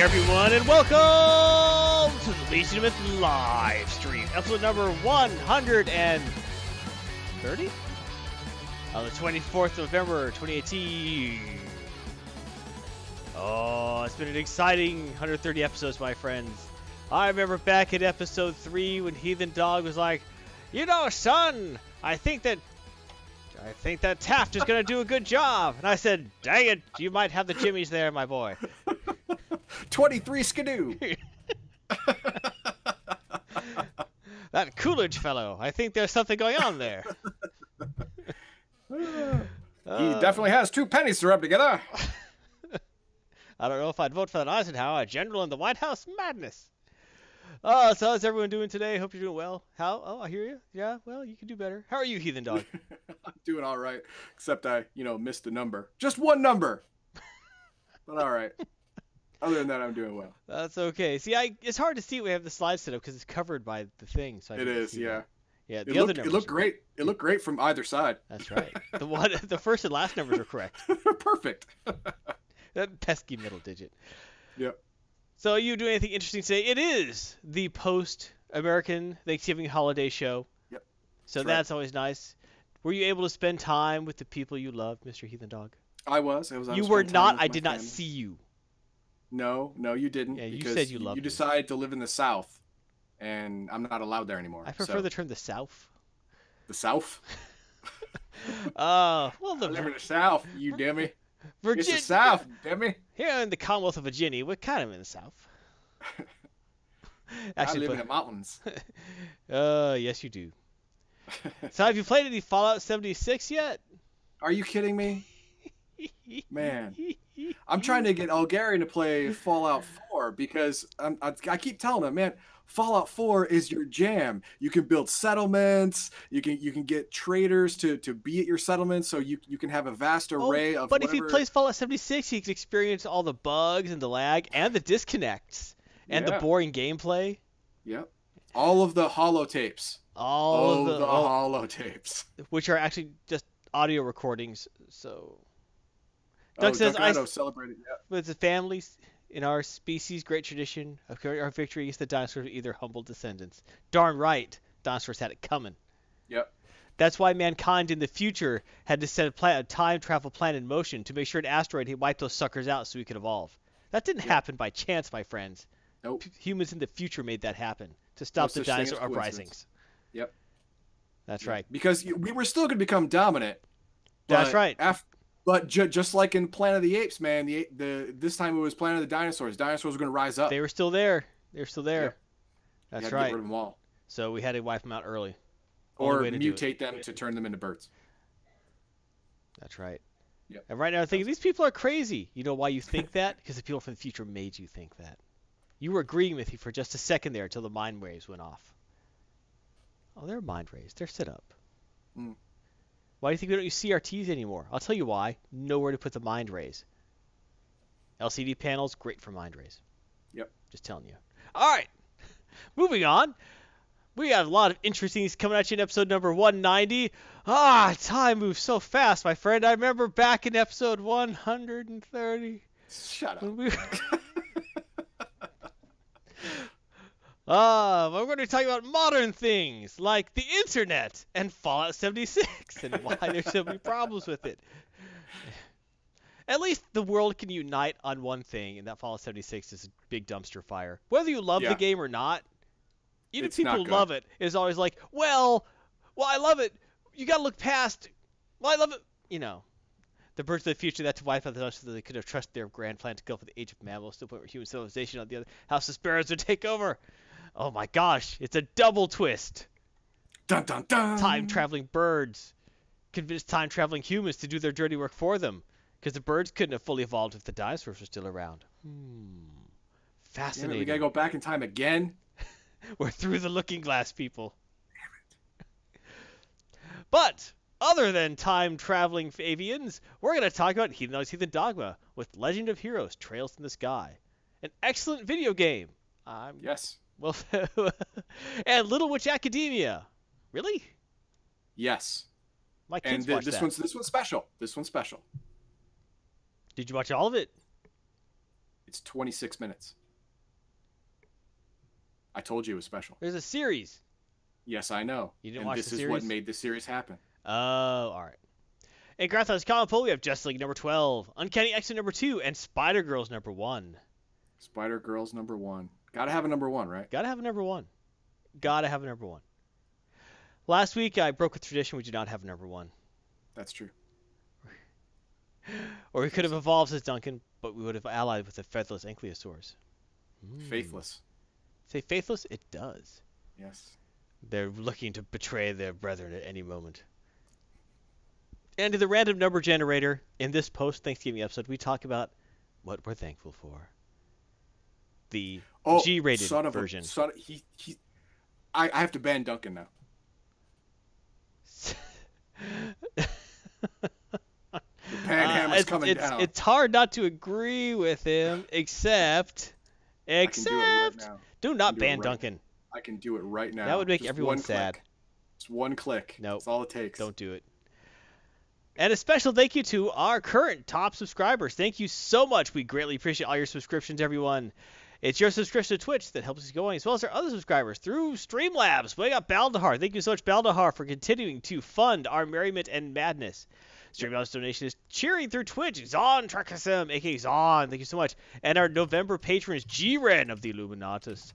everyone, and welcome to the Myth live stream, episode number 130 on the 24th of November, 2018. Oh, it's been an exciting 130 episodes, my friends. I remember back in episode 3 when Heathen Dog was like, You know, son, I think that I think that Taft is going to do a good job. And I said, Dang it, you might have the jimmies there, my boy. 23 skidoo. that Coolidge fellow. I think there's something going on there. he definitely has two pennies to rub together. I don't know if I'd vote for that Eisenhower, a general in the White House madness. Oh, so how's everyone doing today? Hope you're doing well. How? Oh, I hear you. Yeah, well, you can do better. How are you, Heathen Dog? I'm doing all right, except I, you know, missed a number. Just one number. but all right. Other than that, I'm doing well. That's okay. See, I it's hard to see. We have the slide set up because it's covered by the thing. So I it is, yeah. That. Yeah, the it other looked, numbers. It looked great. It looked great from either side. That's right. The one, the first and last numbers are correct. Perfect. that pesky middle digit. Yep. So, you do anything interesting today? It is the post American Thanksgiving holiday show. Yep. So that's, that's always nice. Were you able to spend time with the people you love, Mr. Heathen Dog? I was. I was. I you was were not. I did not see you. No, no, you didn't. Yeah, you because said you loved You decided to live in the South, and I'm not allowed there anymore. I prefer so- the term the South. the South. Uh, well, I the live in the South, you dummy. It's Virginia. the South, dummy. Here in the Commonwealth of Virginia, we're kind of in the South. I live but- in the mountains. Uh, yes, you do. So, have you played any Fallout 76 yet? Are you kidding me? Man. I'm trying to get Algarian to play Fallout 4 because I'm, I, I keep telling him, man, Fallout 4 is your jam. You can build settlements. You can you can get traders to, to be at your settlements, so you you can have a vast Oh, array of. but if he whatever- plays Fallout 76, he can experience all the bugs and the lag and the disconnects and the boring gameplay. Yep. All of the holotapes. All All of the, the holotapes. which are actually just audio recordings. So, Oh, Doug says, I- Duckado celebrated. Yeah. with the families in our species' great tradition of our victory against the dinosaurs, either humble descendants. Darn right, dinosaurs had it coming. Yep. That's why mankind in the future had to set a, plan, a time travel plan in motion to make sure an asteroid hit wiped those suckers out so we could evolve. That didn't Yeah. happen by chance, my friends. Nope. P- humans in the future made that happen to stop No the dinosaur uprisings. Yep. That's Yeah. right. Because we were still going to become dominant. That's right. af- but ju- just like in Planet of the Apes, man, the the this time it was Planet of the Dinosaurs. Dinosaurs were going to rise up. They were still there. They were still there. You That's right. Get rid of them all, So we had to wipe them out early. Or mutate them to turn them into birds. That's right. Yep. And right now I'm thinking these people are crazy. You know why you think that? Because the people from the future made you think that. You were agreeing with me for just a second there until the mind waves went off. Oh, they're mind rays. They're set up. Mm. Why do you think we don't use CRTs anymore? I'll tell you why. Nowhere to put the mind rays. LCD panels, great for mind rays. Yep. Just telling you. All right. Moving on. We got a lot of interesting things coming at you in episode number 190. Ah, time moves so fast, my friend. I remember back in episode 130 Shut up. we Ah, we're going to talk about modern things like the internet and Fallout 76 and why there's so many problems with it. At least the world can unite on one thing, and that Fallout 76 is a big dumpster fire. Whether you love Yeah. the game or not, even It's people who love it is always like, well, well, I love it. You got to look past. Well, I love it. You know, the birds of the future that to wipe out the dinosaurs so they could have trusted their grand plan to go for the age of mammals to the point where human civilization on the other house of sparrows would take over. Oh my gosh, it's a double twist. Dun dun dun. Time traveling birds convinced time traveling humans to do their dirty work for them because the birds couldn't have fully evolved if the dinosaurs were still around. Hmm. Damn it, Fascinating. we gotta go back in time again. We're through the looking glass, people. But other than time traveling avians, we're going to talk about Heathen Dogs Heathen Dogma with Legend of Heroes Trails in the Sky. An excellent video game. Um, Yes. Well, and Little Witch Academia. Really? Yes. My kids And th- watched this that. one's this one's special. This one's special. Did you watch all of it? It's 26 minutes. I told you it was special. There's a series. Yes, I know. You didn't and watch this the is what made the series happen. Oh, all right. In Grathan's comic pool, we have Justice League number 12, Uncanny X-Men number 2, and Spider Girls number 1. Spider Girls number one. Gotta have a number one, right? Gotta have a number 1. Gotta have a number 1. Last week, I broke a tradition. We did not have a number 1. That's true. Or we could have evolved as Duncan, but we would have allied with the featherless Ankylosaurs. Hmm. Faithless. Say faithless? It does. Yes. They're looking to betray their brethren at any moment. And to the random number generator, in this post Thanksgiving episode, we talk about what we're thankful for. The Oh, G-rated son of version. A, son, he, he, I, I have to ban Duncan now. The banhammer's Uh, it's, coming it's, down. it's hard not to agree with him, except, can do right except, do not do ban right Duncan. I can do it right now. That would make Just everyone sad. Click. Just one click. Nope. That's all it takes. Don't do it. And a special thank you to our current top subscribers. Thank you so much. We greatly appreciate all your subscriptions, everyone. It's your subscription to Twitch that helps us going, as well as our other subscribers through Streamlabs. We got Baldahar. Thank you so much, Baldahar, for continuing to fund our merriment and madness. Streamlabs donation is cheering through Twitch. Zon Trekism, aka Zon. Thank you so much. And our November patron is G-Ren of the Illuminatus.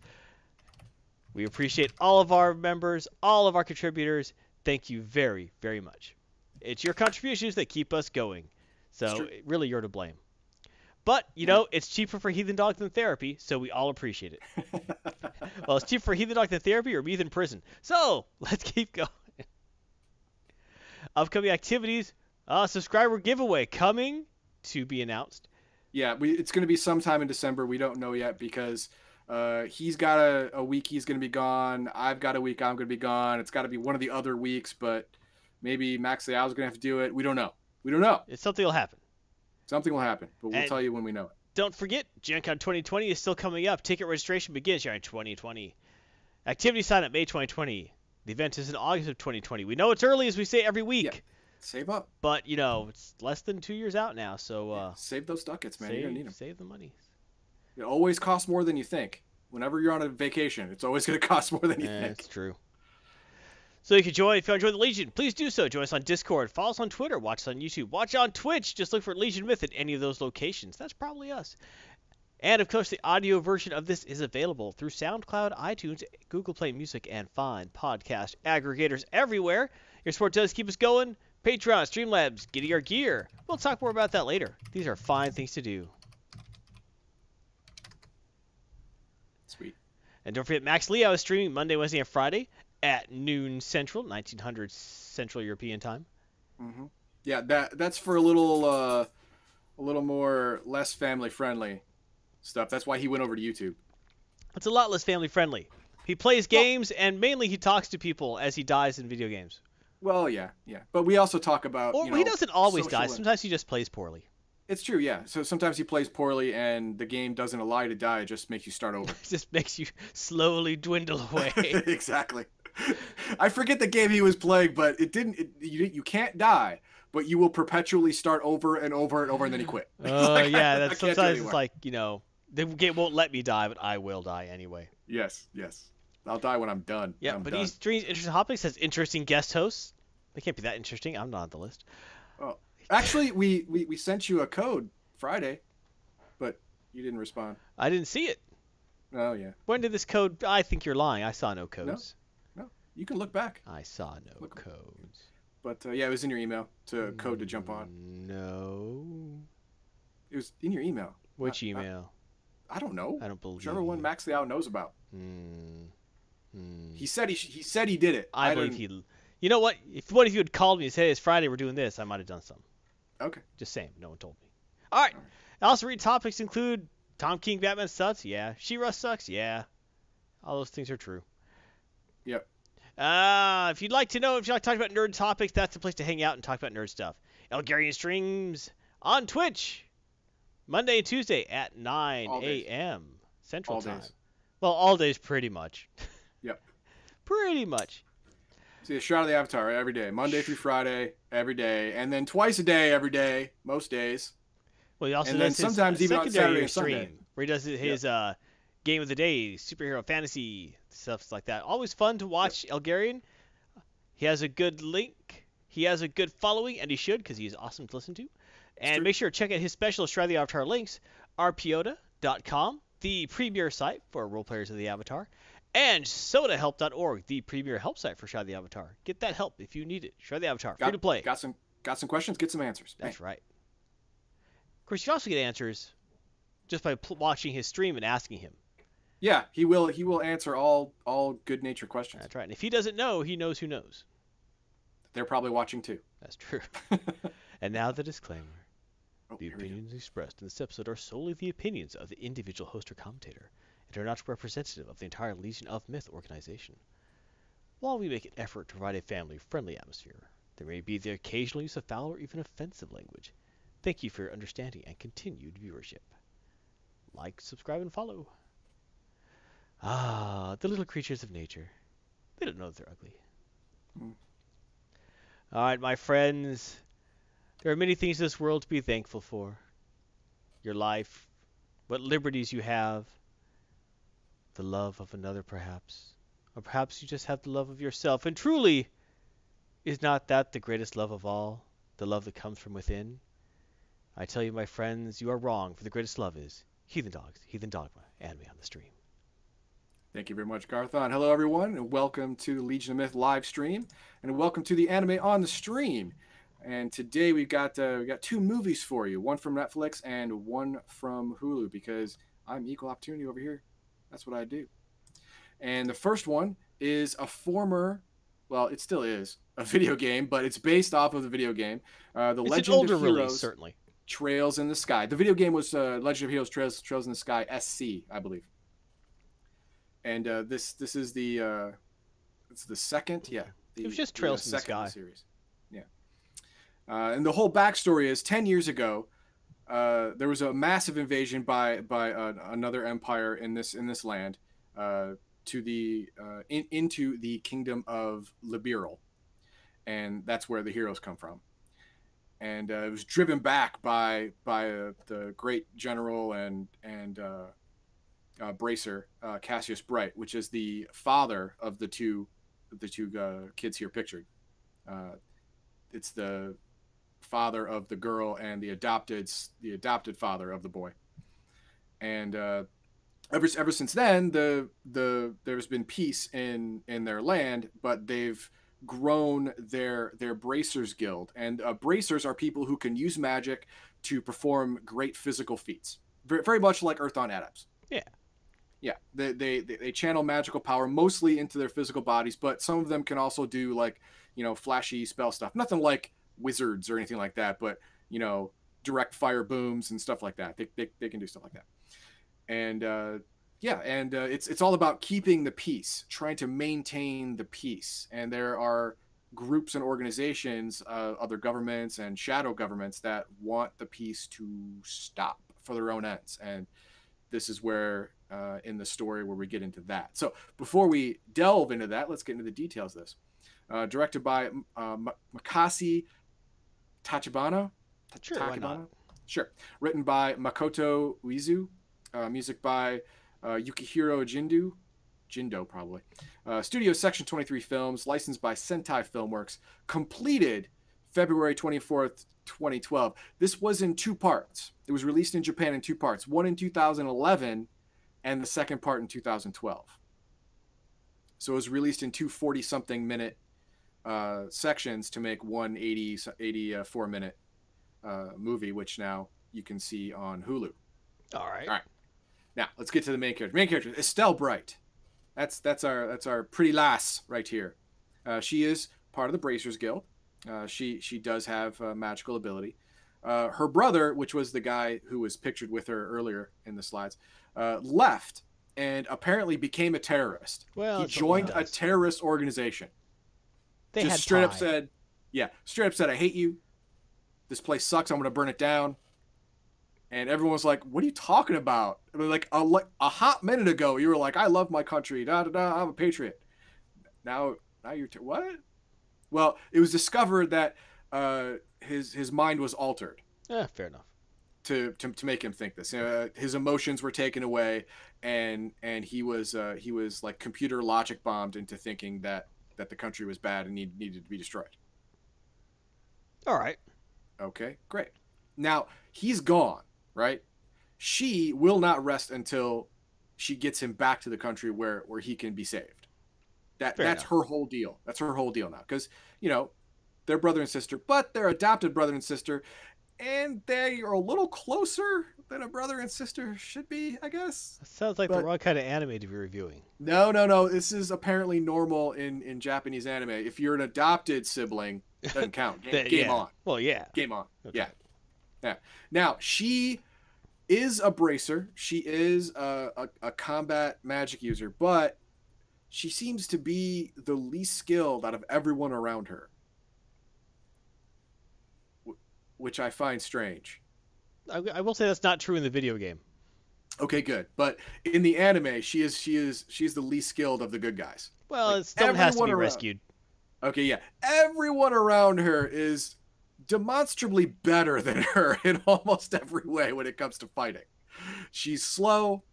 We appreciate all of our members, all of our contributors. Thank you very, very much. It's your contributions that keep us going. So really, you're to blame. But you know, it's cheaper for Heathen Dog than therapy, so we all appreciate it. well, it's cheaper for Heathen Dog than therapy or me than prison. So let's keep going. Upcoming activities: uh, subscriber giveaway coming to be announced. Yeah, we, it's going to be sometime in December. We don't know yet because uh, he's got a, a week he's going to be gone. I've got a week I'm going to be gone. It's got to be one of the other weeks, but maybe Max Leal's going to have to do it. We don't know. We don't know. It's something will happen. Something will happen, but we'll And- tell you when we know it. Don't forget, Gen Con 2020 is still coming up. Ticket registration begins here in 2020. Activity sign up May 2020. The event is in August of 2020. We know it's early, as we say every week, Yeah. Save up. but you know it's less than two years out now. So uh, Save those ducats, man. You're save, going to need them. save the money. It always costs more than you think. Whenever you're on a vacation, it's always going to cost more than you Yeah, think. it's true. So you can join if you enjoy the Legion. Please do so. Join us on Discord. Follow us on Twitter. Watch us on YouTube. Watch on Twitch. Just look for Legion Myth at any of those locations. That's probably us. And of course, the audio version of this is available through SoundCloud, iTunes, Google Play Music, and fine podcast aggregators everywhere. Your support does keep us going. Patreon, Streamlabs, getting our gear. We'll talk more about that later. These are fine things to do. Sweet. And don't forget, Max Leo is streaming Monday, Wednesday, and Friday at noon Central, 1900 Central European Time. Mm-hmm. Yeah, that that's for a little uh, a little more less family friendly stuff. That's why he went over to YouTube. It's a lot less family friendly. He plays games, and mainly he talks to people as he dies in video games. Well, yeah, yeah, but we also talk about. Or you know, he doesn't always die. Sometimes he just plays poorly. It's true, yeah. So sometimes he plays poorly, and the game doesn't allow you to die; it just makes you start over. It just makes you slowly dwindle away. exactly. I forget the game he was playing, but it didn't. It, you you can't die, but you will perpetually start over and over and over, and then he quit. Oh Like, yeah, I that's can't sometimes it's like you know the game won't let me die, but I will die anyway. Yes, yes. I'll die when I'm done. Yeah, I'm but done. streams interesting topics, has interesting guest hosts. They can't be that interesting. I'm not on the list. Oh, actually, we, we we sent you a code Friday, but you didn't respond. I didn't see it. Oh yeah. When did this code? I think you're lying. I saw no codes. You can look back, I saw no Look- codes. but uh, yeah, it was in your email to code to jump on. No. It was in your email. Which I- I- email? I don't know. I don't believe. Whichever one. Max Liao knows about. Hmm. Hmm. He said he he said he did it. I, believe didn't- he. You know what? If what if you had called me and said hey, it's Friday, we're doing this, I might have done something. Okay. Just saying, no one told me. All right. All right. Also, read topics include Tom King, Batman sucks. Yeah. She-Ra sucks. Yeah. All those things are true. Yep. Uh, if you'd like to know if you like to talk about nerd topics, that's the place to hang out and talk about nerd stuff. Elgarian streams on Twitch Monday and Tuesday at 9 a.m. Central All Time. days. Well, all days pretty much. Yep. pretty much. See a shot of the avatar every day, Monday through Friday, every day, and then twice a day every day, most days. Well, he also And then does his sometimes even on Saturday and Sunday. stream where he does his, his uh, game of the day, superhero fantasy stuff like that. Always fun to watch Elgarian. He has a good link. He has a good following, and he should because he's awesome to listen to. And make sure to check out his special Shroud the Avatar links, rpota.com, the premier site for role players of the Avatar, and sodahelp.org, the premier help site for Shroud the Avatar. Get that help if you need it. Shroud the Avatar, free to play. got some got some questions, get some answers. That's Hey, right. Of course, you also get answers just by pl- watching his stream and asking him. Yeah, he will he will answer all all good natured questions. That's right. And if he doesn't know, he knows who knows. They're probably watching too. That's true. and now the disclaimer. Oh, The here we go. opinions expressed in this episode are solely the opinions of the individual host or commentator and are not representative of the entire Legion of Myth organization. While we make an effort to provide a family friendly atmosphere, there may be the occasional use of foul or even offensive language. Thank you for your understanding and continued viewership. Like, subscribe, and follow. Ah, the little creatures of nature. They don't know that they're ugly. Mm. All right, my friends. There are many things in this world to be thankful for. Your life, what liberties you have, the love of another, perhaps. Or perhaps you just have the love of yourself. And truly, is not that the greatest love of all? The love that comes from within? I tell you, my friends, you are wrong, for the greatest love is Heathen Dogs, Heathen Dogma, and me on the Stream. Thank you very much, Garthon. Hello, everyone, and welcome to the Legion of Myth live stream, and welcome to the Anime on the Stream. And today we've got uh, we got two movies for you, one from Netflix and one from Hulu, because I'm equal opportunity over here. That's what I do. And the first one is a former, well, it still is a video game, but it's based off of the video game, uh, the It's Legend of Heroes release, certainly. Trails in the Sky. The video game was uh, Legend of Heroes Trails Trails in the Sky SC, I believe. And uh, this this is the uh, it's the second, yeah. The, It was just the, Trails in the second Sky. series. Yeah. Uh, and the whole backstory is ten years ago. Uh, there was a massive invasion by by uh, another empire in this in this land uh, to the uh, in, into the kingdom of Liberl, and that's where the heroes come from and uh, it was driven back by by uh, the great general and and uh, uh, bracer uh, Cassius Bright, which is the father of the two the two uh, kids here pictured. Uh, it's the father of the girl and the adopted the adopted father of the boy, and uh, ever ever since then the the there's been peace in in their land, but they've grown their their bracers guild and uh, bracers are people who can use magic to perform great physical feats very, very much like Earthdawn adepts Yeah. Yeah they, they they channel magical power mostly into their physical bodies but some of them can also do like you know flashy spell stuff. Nothing like wizards or anything like that but you know direct fire booms and stuff like that. They, they, they can do stuff like that. And uh yeah and uh, it's it's all about keeping the peace trying to maintain the peace. And there are groups and organizations uh, other governments and shadow governments that want the peace to stop for their own ends. And this is where uh, in the story where we get into that so before we delve into that let's get into the details of this uh, directed by uh, makasi tachibana Sure, why not? Sure. Written by Makoto Uezu. Uh, music by uh, Yukihiro Jindu. Jindo, probably. Uh, Studio Section 23 Films. Licensed by Sentai Filmworks. Completed February 24th, 2012. This was in two parts. It was released in Japan in two parts. One in 2011 and the second part in 2012. So it was released in two 40 something minute uh, sections to make one 80, 84 minute uh, movie, which now you can see on Hulu. All right. All right. Now let's get to the main character. Main character Estelle Bright. That's that's our that's our pretty lass right here. Uh, she is part of the Bracers Guild. Uh, she she does have uh, magical ability. Uh, her brother, which was the guy who was pictured with her earlier in the slides, uh, left and apparently became a terrorist. Well, he that's what one joined a terrorist organization They just straight up said, yeah, straight up said, I hate you. This place sucks. I'm going to burn it down. And everyone was like, what are you talking about? I mean, like a, like a hot minute ago, you were like, I love my country. Da, da, da, I'm a patriot. Now, now you're, t- what? Well, it was discovered that uh, his, his mind was altered. Eh, fair enough. to, to to make him think this. Uh, his emotions were taken away, and and he was uh, he was like computer logic bombed into thinking that that the country was bad and need, needed to be destroyed. All right. Okay, great. Now he's gone, right? She will not rest until she gets him back to the country where where he can be saved. That Fair that's enough. her whole deal. That's her whole deal now, because you know they're brother and sister, but they're adopted brother and sister, and they are a little closer than a brother and sister should be, I guess. Sounds like the wrong kind of anime to be reviewing. No, no, no. This is apparently normal in in Japanese anime. If you're an adopted sibling, doesn't count. Game, That- game yeah. on. Well, yeah. Game on. Okay. Yeah. Yeah. Now, she is a bracer. She is a, a, a combat magic user, but she seems to be the least skilled out of everyone around her. Which I find strange. I, I will say that's not true in the video game. Okay, good. But in the anime, she is she is she's the least skilled of the good guys. Well, Like, it still has to be around- rescued. Okay, yeah. Everyone around her is demonstrably better than her in almost every way when it comes to fighting. She's slow.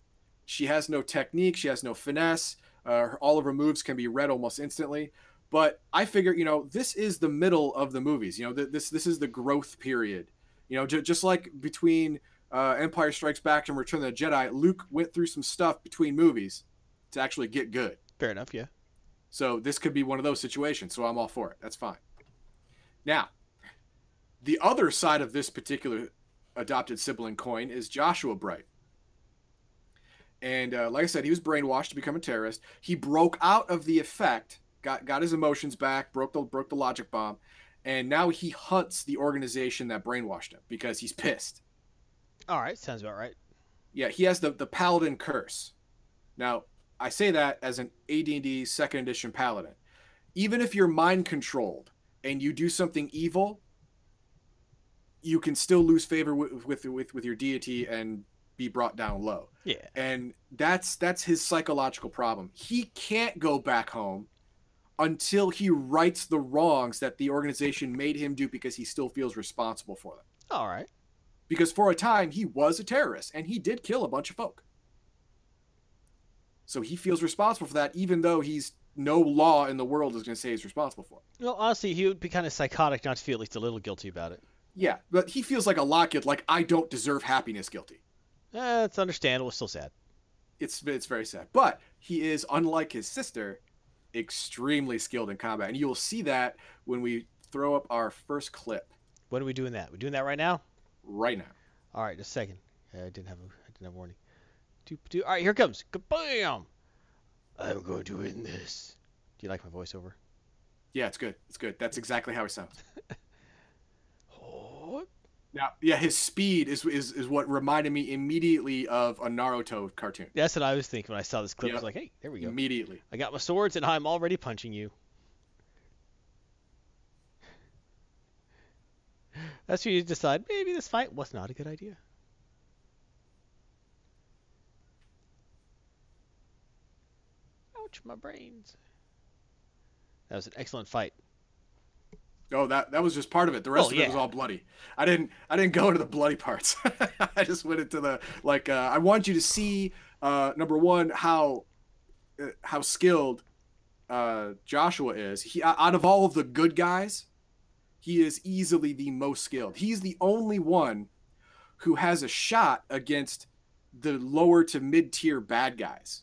She has no technique. She has no finesse. Uh, all of her moves can be read almost instantly. But I figure, you know, this is the middle of the movies. You know, th- this this is the growth period. You know, j- just like between uh, Empire Strikes Back and Return of the Jedi, Luke went through some stuff between movies to actually get good. Fair enough, yeah. So this could be one of those situations. So I'm all for it. That's fine. Now, the other side of this particular adopted sibling coin is Joshua Bright. And uh, like I said, he was brainwashed to become a terrorist. He broke out of the effect, got got his emotions back, broke the broke the logic bomb, and now he hunts the organization that brainwashed him because he's pissed. All right, sounds about right. Yeah, he has the the paladin curse. Now, I say that as an AD&D second edition paladin. Even if you're mind controlled and you do something evil, you can still lose favor with with with, with your deity and be brought down low. Yeah. And that's that's his psychological problem. He can't go back home until he rights the wrongs that the organization made him do because he still feels responsible for them All right. because for a time he was a terrorist and he did kill a bunch of folk. So he feels responsible for that, even though he's no law in the world is going to say he's responsible for it. Well, honestly, he would be kind of psychotic not to feel at least a little guilty about it. Yeah, but he feels like a lot guilty, like I don't deserve happiness guilty. Eh, it's understandable. It's still sad. It's it's very sad, but he is unlike his sister, extremely skilled in combat, and you will see that when we throw up our first clip When are we doing that? We're doing that right now? right now. All right, just a second. I didn't have a, I didn't have a warning. Doop, doop. All right, here it comes. Kabam! I'm going to win this. Do you like my voiceover? Yeah, it's good. It's good. That's exactly how he sounds. Now, yeah, his speed is, is is what reminded me immediately of a Naruto cartoon. that's what I was thinking when I saw this clip. I was like, hey, there we go. Immediately. I got my swords and I'm already punching you. That's when you decide maybe this fight was not a good idea. Ouch, my brains. That was an excellent fight. Oh, that that was just part of it. The rest Oh, of it was all bloody. I didn't I didn't go into the bloody parts. I just went into the like. Uh, I want you to see uh, number one how uh, how skilled uh, Joshua is. He out of all of the good guys, he is easily the most skilled. He's the only one who has a shot against the lower to mid tier bad guys.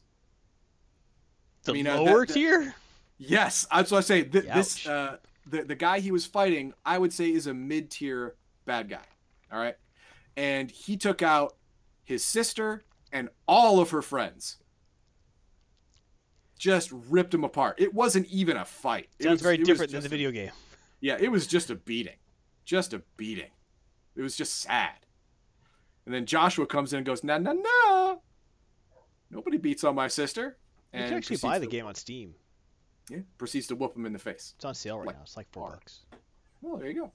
The I mean, uh, that- lower that- tier? Yes, that's what I say. Th- this uh, the the guy he was fighting, I would say, is a mid tier bad guy. All right, and he took out his sister and all of her friends. Just ripped them apart. It wasn't even a fight. It Sounds was- very different than the a- video game. yeah, it was just a beating, just a beating. It was just sad. And then Joshua comes in and goes, "No, no, no! Nobody beats on my sister." You can actually buy the game on Steam. Yeah, proceeds to whoop him in the face. It's on sale right Like now. It's like four bar. bucks. Well, there you go.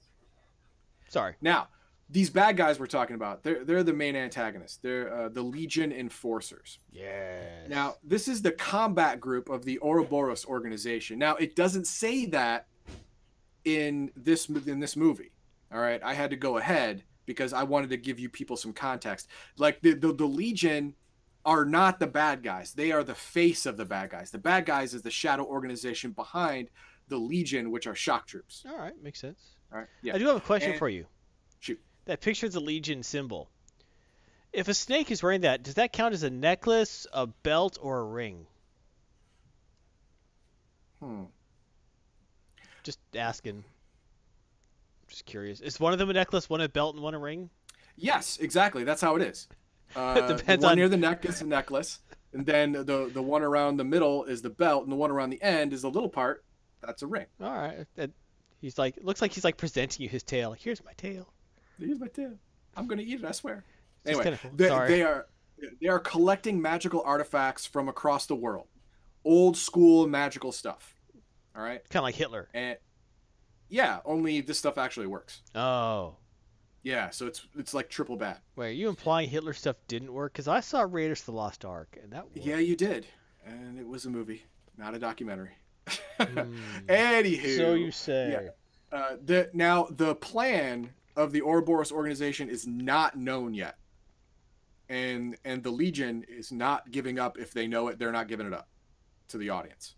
Sorry. Now, these bad guys we're talking about, they're they're the main antagonists. They're uh, the Legion Enforcers. Yes. Now, this is the combat group of the Ouroboros organization. Now, it doesn't say that in this in this movie. All right, I had to go ahead because I wanted to give you people some context. Like the the, the Legion are not the bad guys; they are the face of the bad guys. The bad guys is the shadow organization behind the Legion, which are shock troops. All right, makes sense. All right, yeah. I do have a question And- for you. Shoot. That picture of the Legion symbol. If a snake is wearing that, does that count as a necklace, a belt, or a ring? Hmm. Just asking. Just curious. Is one of them a necklace, one a belt, and one a ring? Yes, exactly. That's how it is. Uh, depends the one on- near the neck is the necklace, and then the the one around the middle is the belt, and the one around the end is the little part. That's a ring. All right. That, he's like, looks like he's like presenting you his tail. Here's my tail. Here's my tail. I'm gonna eat it. I swear. It's Anyway, they, they are they are collecting magical artifacts from across the world, old school magical stuff. All right, Kind of like Hitler. and yeah, only this stuff actually works. Oh. Yeah, so it's it's like triple bad. Wait, are you implying Hitler stuff didn't work? Because I saw Raiders of the Lost Ark, and that worked. Yeah, you did, and it was a movie, not a documentary. Hmm. Anywho, So you say. Uh, the now the plan of the Ouroboros organization is not known yet, and and the Legion is not giving up. If they know it, they're not giving it up to the audience.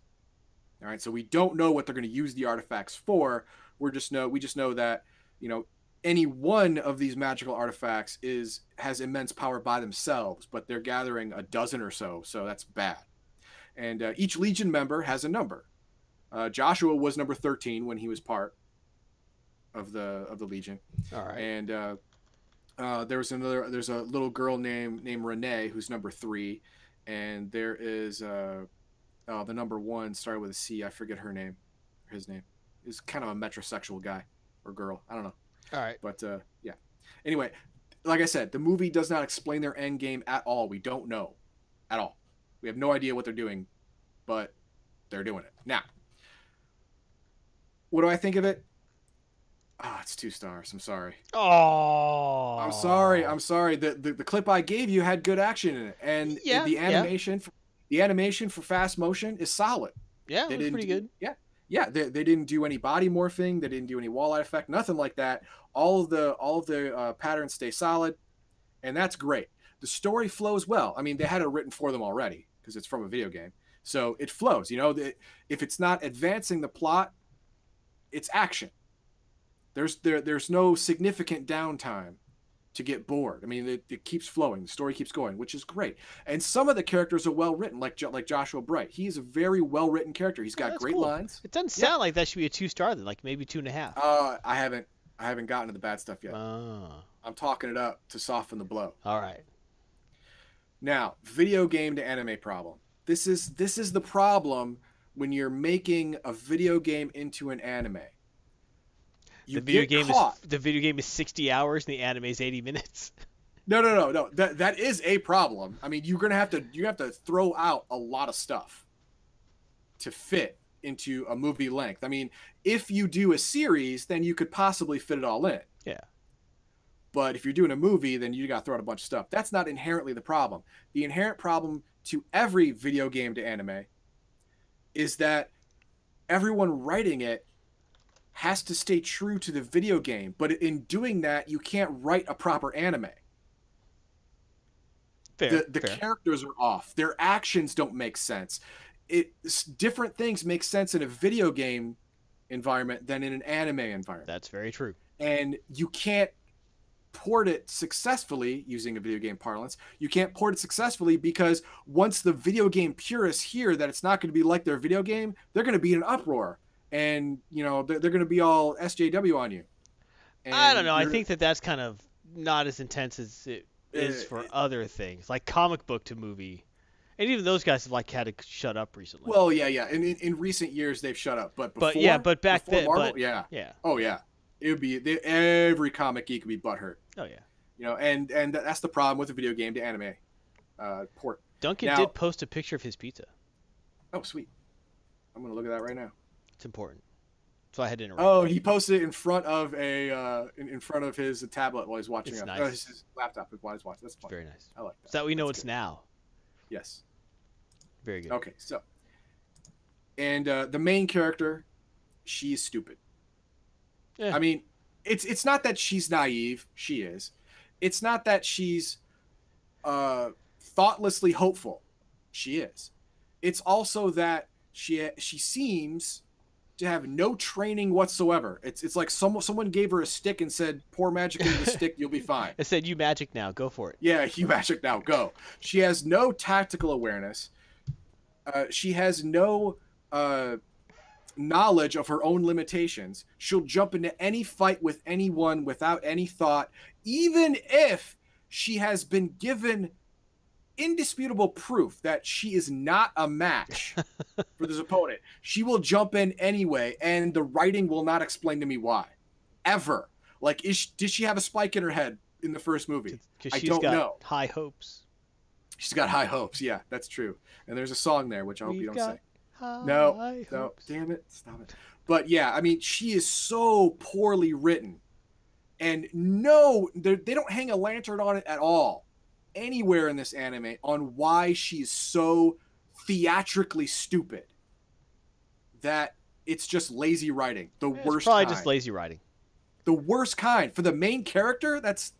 All right, so we don't know what they're going to use the artifacts for. We're just know we just know that you know any one of these magical artifacts is has immense power by themselves, but they're gathering a dozen or so, so that's bad. And uh, each Legion member has a number. Uh, Joshua was number thirteen when he was part of the of the Legion, All right. and uh, uh, there was another. There's a little girl named named Renne who's number three, and there is uh, uh, the number one started with a C. I forget her name, his name. Is kind of a metrosexual guy or girl. I don't know. All right. But uh, yeah. Anyway, like I said, the movie does not explain their end game at all. We don't know at all. We have no idea what they're doing, but they're doing it. Now, what do I think of it? Ah, it's two stars. I'm sorry. Oh. I'm sorry. I'm sorry. The, the the clip I gave you had good action in it, and Yeah, the yeah. animation, for, the animation for fast motion is solid. Yeah, it was pretty do- good. Yeah, yeah. They, they didn't do any body morphing. They didn't do any wall eye effect. Nothing like that. All of the all of the uh, patterns stay solid, and that's great. The story flows well. I mean, they had it written for them already because it's from a video game, so it flows. You know, the, if it's not advancing the plot, it's action. There's there there's no significant downtime to get bored. I mean, it, it keeps flowing. The story keeps going, which is great. And some of the characters are well written, like like Joshua Bright. He's a very well written character. He's got that's great cool. lines. It doesn't Yeah. sound like that should be a two star then, like maybe two and a half. Uh, I haven't I haven't gotten to the bad stuff yet. Oh. I'm talking it up to soften the blow. All right. Now, video game to anime problem. This is this is the problem when you're making a video game into an anime. The video game caught. is the video game is 60 hours and the anime is 80 minutes. No, no, no, no. That that is a problem. I mean, you're gonna have to you have to throw out a lot of stuff to fit into a movie length. I mean, if you do a series, then you could possibly fit it all in. Yeah. But if you're doing a movie, then you got to throw out a bunch of stuff. That's not inherently the problem. The inherent problem to every video game to anime is that everyone writing it has to stay true to the video game. But in doing that, you can't write a proper anime Fair. the, the fair. characters are off their actions don't make sense it different things make sense in a video game environment than in an anime environment That's very true. and you can't port it successfully using a video game parlance you can't port it successfully because once the video game purists hear that it's not going to be like their video game they're going to be in an uproar and you know they're, they're going to be all sjw on you I don't know. I think that that's kind of not as intense as it is for it- other things, like comic book to movie. And even those guys have like had to shut up recently. well yeah yeah in, in, in recent years they've shut up but before, But, yeah, but back then- Marvel, but- yeah yeah. Oh yeah, it would be they, every comic geek would be butthurt. Oh yeah. You know, and and that's the problem with the video game to anime uh, port. Duncan Now- did post a picture of his pizza. Oh sweet, I'm gonna look at that right now. It's important. So I had to interrupt. Oh, he posted it in front of a uh, in, in front of his tablet while he's watching It's it. nice. Oh, his, laptop while he's watching. That's fun. Very nice. I like that. So that we know That's it's good. now. Yes. Very good. Okay, so and uh, the main character, she's stupid. Yeah. I mean, it's it's not that she's naive. She is. It's not that she's uh, thoughtlessly hopeful. She is. It's also that she she seems to have no training whatsoever. It's it's like someone someone gave her a stick and said, "Pour magic into the stick, you'll be fine." I said, "You magic now, go for it." Yeah, you magic now, go. She has no tactical awareness. Uh, she has no uh, knowledge of her own limitations. She'll jump into any fight with anyone without any thought, even if she has been given indisputable proof that she is not a match for this opponent. She will jump in anyway, and the writing will not explain to me why, ever. Like, is she, did she have a spike in her head in the first movie? I don't got know. high hopes. She's got high hopes. Yeah, that's true. And there's a song there, which I hope We've you don't say. No, no, damn it, stop it. But yeah, I mean, she is so poorly written, and no, they don't hang a lantern on it at all, anywhere in this anime on why she's so theatrically stupid. That it's just lazy writing, the It's worst. probably kind. just lazy writing. the worst kind for the main character. That's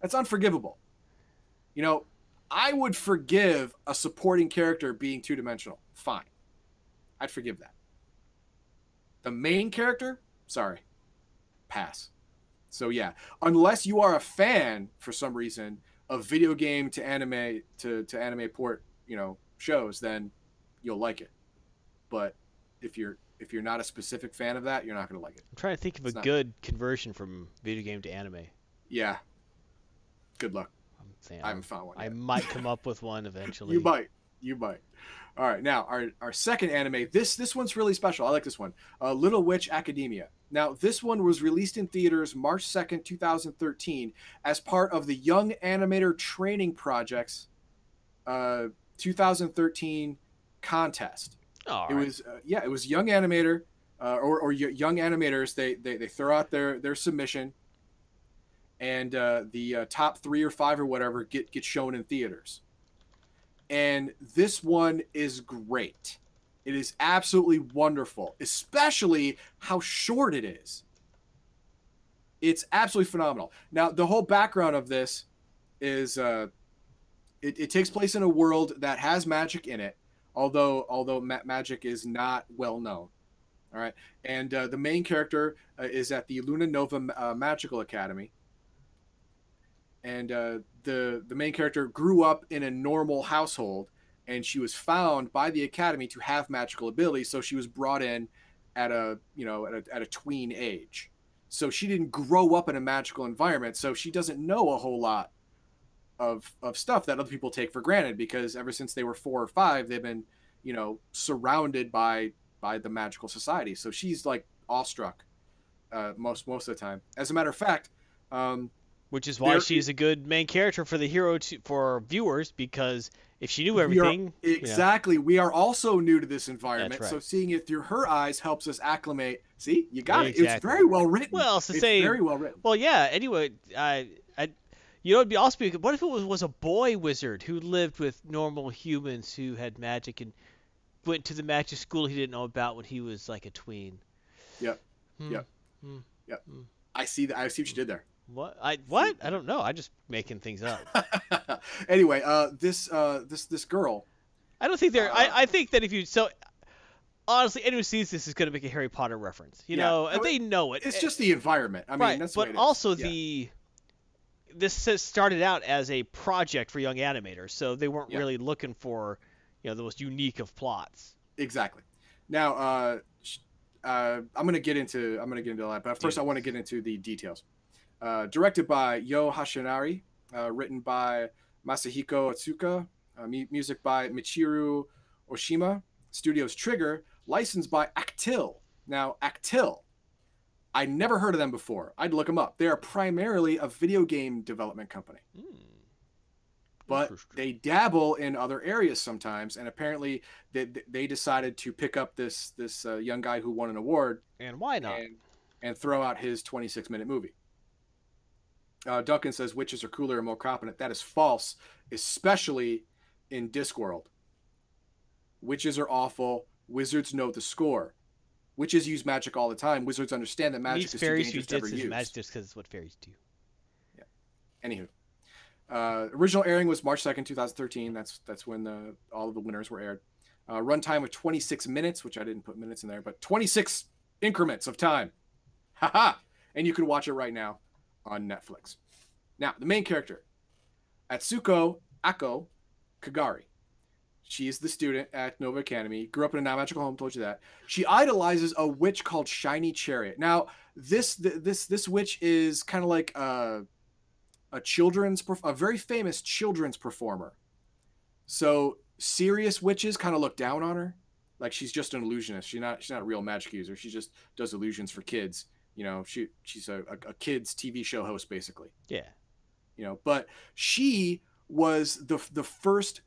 that's unforgivable. You know, I would forgive a supporting character being two dimensional. Fine, I'd forgive that. The main character, sorry, pass. So yeah, unless you are a fan for some reason of video game to anime to to anime port, you know, shows, then you'll like it. But if you're if you're not a specific fan of that, you're not gonna like it. I'm trying to think of a It's not- good conversion from video game to anime. Yeah. Good luck. I'm saying I haven't found one. I might come up with one eventually. You might. You might. All right. Now our, our second anime. This this one's really special. I like this one. Uh, Little Witch Academia. Now this one was released in theaters March second, two thousand thirteen, as part of the Young Animator Training Project's uh, 2013 contest. All it right. was uh, yeah, it was Young Animator uh, or or Young Animators. They, they they throw out their their submission, and uh, the uh, top three or five or whatever get get shown in theaters. And this one is great. It is absolutely wonderful, especially how short it is. It's absolutely phenomenal. Now, the whole background of this is uh, it, it takes place in a world that has magic in it, although although ma- magic is not well known. All right, and uh, the main character uh, is at the Luna Nova uh, Magical Academy, and uh, the the main character grew up in a normal household, and she was found by the academy to have magical abilities, so she was brought in at a you know at a, at a tween age. So she didn't grow up in a magical environment, so she doesn't know a whole lot of of stuff that other people take for granted because ever since they were four or five, they've been you know surrounded by by the magical society. So she's like awestruck uh, most most of the time. As a matter of fact, um, Which is why there- she's a good main character for the hero to, for viewers because if she knew We are- everything, you know, exactly, we are also new to this environment, That's so seeing it through her eyes helps us acclimate. See, you got it. It's very well written. well, it's the it's same. very well written. Well, yeah. Anyway, I, I, you know, it'd be also be what if it was, was a boy wizard who lived with normal humans who had magic and went to the magic school he didn't know about when he was like a tween. Yep. Hmm. Yep. I see that. I see what you did there. What? I what? I don't know. I'm just making things up. anyway, uh, this uh, this this girl. I don't think they're. Uh, I, I think that if you so. Honestly, anyone who sees this is going to make a Harry Potter reference. You Yeah. know, No, and they know it. It's Eh, just the environment. I mean, right, that's but also Yeah. the this started out as a project for young animators, so they weren't Yeah. really looking for you know the most unique of plots. exactly. Now, uh, uh, I'm gonna get into I'm gonna get into that, but first I want to get into the details. Uh, directed by Yo Yoshinari, uh, written by Masahiko Otsuka, uh, mu- music by Michiru Oshima, studios Trigger, licensed by Actil. Now, Actil, I never heard of them before. I'd look them up. They are primarily a video game development company. Hmm. but they dabble in other areas sometimes and apparently they, they decided to pick up this this uh, young guy who won an award and why not? and, and throw out his 26 minute movie uh, duncan says witches are cooler and more competent that is false especially in discworld witches are awful wizards know the score Witches use magic all the time. Wizards understand that magic Meets is too fairies who dangerous to ever use. magic just because it's what fairies do. Yeah. Anywho, uh, original airing was March second, two thousand thirteen. That's that's when the, all of the winners were aired. Uh, runtime of twenty six minutes, which I didn't put minutes in there, but twenty six increments of time. Haha! And you can watch it right now on Netflix. Now, the main character, Atsuko Akko Kagari. She is the student at Nova Academy. Grew up in a non-magical home. Told you that. She idolizes a witch called Shiny Chariot. Now, this this this witch is kind of like a, a children's a very famous children's performer. So serious witches kind of look down on her, like she's just an illusionist. She's not she's not a real magic user. She just does illusions for kids. You know, she she's a, a, kids TV show host basically. Yeah. you know but she was the the first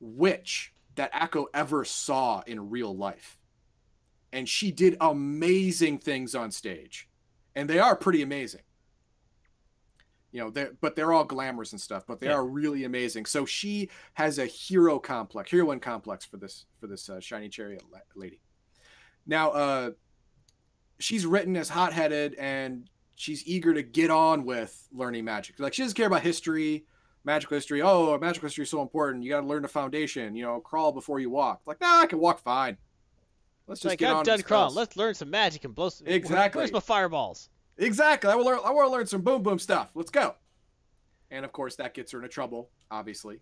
witch that Akko ever saw in real life. And she did amazing things on stage. And they are pretty amazing. You know they're but they're all glamorous and stuff but they Yeah. are really amazing. So she has a hero complex heroine complex for this for this uh, shiny chariot la- lady. Now uh she's written as hot-headed and she's eager to get on with learning magic. Like she doesn't care about history, magical history. Oh, magical history is so important. You got to learn the foundation. You know, crawl before you walk. Like, nah, I can walk fine. Let's just like get I'm on. done crawling. Let's learn some magic and blow some. Exactly. Where's my fireballs? Exactly. I will learn. I want to learn some boom boom stuff. Let's go. And of course, that gets her into trouble. Obviously,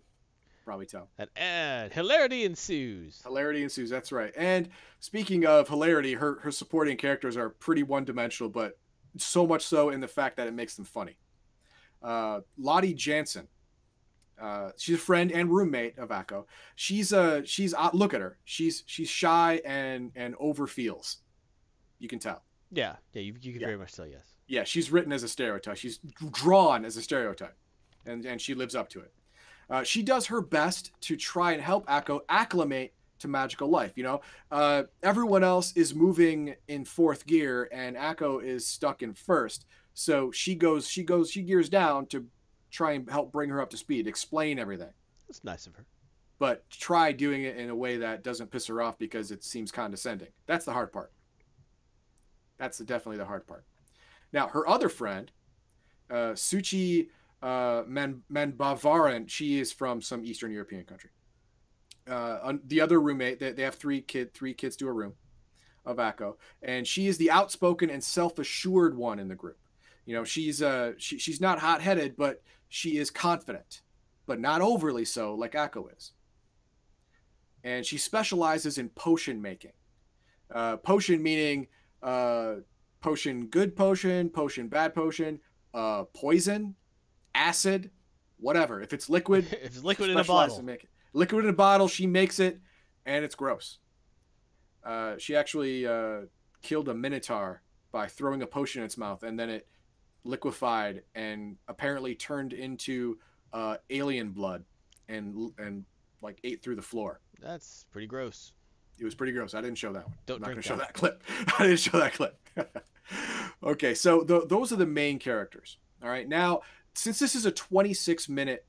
probably tell. And, and hilarity ensues. Hilarity ensues. That's right. And speaking of hilarity, her her supporting characters are pretty one dimensional, but so much so in the fact that it makes them funny. Uh, Lotte Jansson. Uh, she's a friend and roommate of Akko. She's uh she's uh, look at her. She's she's shy and and overfeels. You can tell. Yeah. Yeah. You, you can Yeah. very much tell yes. Yeah, she's written as a stereotype. She's drawn as a stereotype, and and she lives up to it. Uh, she does her best to try and help Akko acclimate to magical life. You know, uh, everyone else is moving in fourth gear, and Akko is stuck in first. So she goes, she goes, she gears down to try and help bring her up to speed, explain everything, That's nice of her. but try doing it in a way that doesn't piss her off because it seems condescending. That's the hard part. That's the, definitely the hard part. Now, her other friend, uh, Sucy uh, Man Manbavaran, she is from some Eastern European country. Uh, the other roommate, they, they have three kid, three kids to a room of Akko, and she is the outspoken and self-assured one in the group. You know, she's uh, she, she's not hot-headed, but she is confident, but not overly so, like Akko is. And she specializes in potion making. Uh, potion meaning uh, potion good potion, potion bad potion, uh, poison, acid, whatever. If it's liquid, if it's liquid in a bottle. in making- Liquid in a bottle, she makes it, and it's gross. Uh, she actually uh, killed a minotaur by throwing a potion in its mouth, and then it liquefied and apparently turned into uh, alien blood, and and like ate through the floor. That's pretty gross. It was pretty gross. I didn't show that one. Don't I'm not going to show that. that clip. I didn't show that clip. okay, so th- those are the main characters. All right, now since this is a 26 minute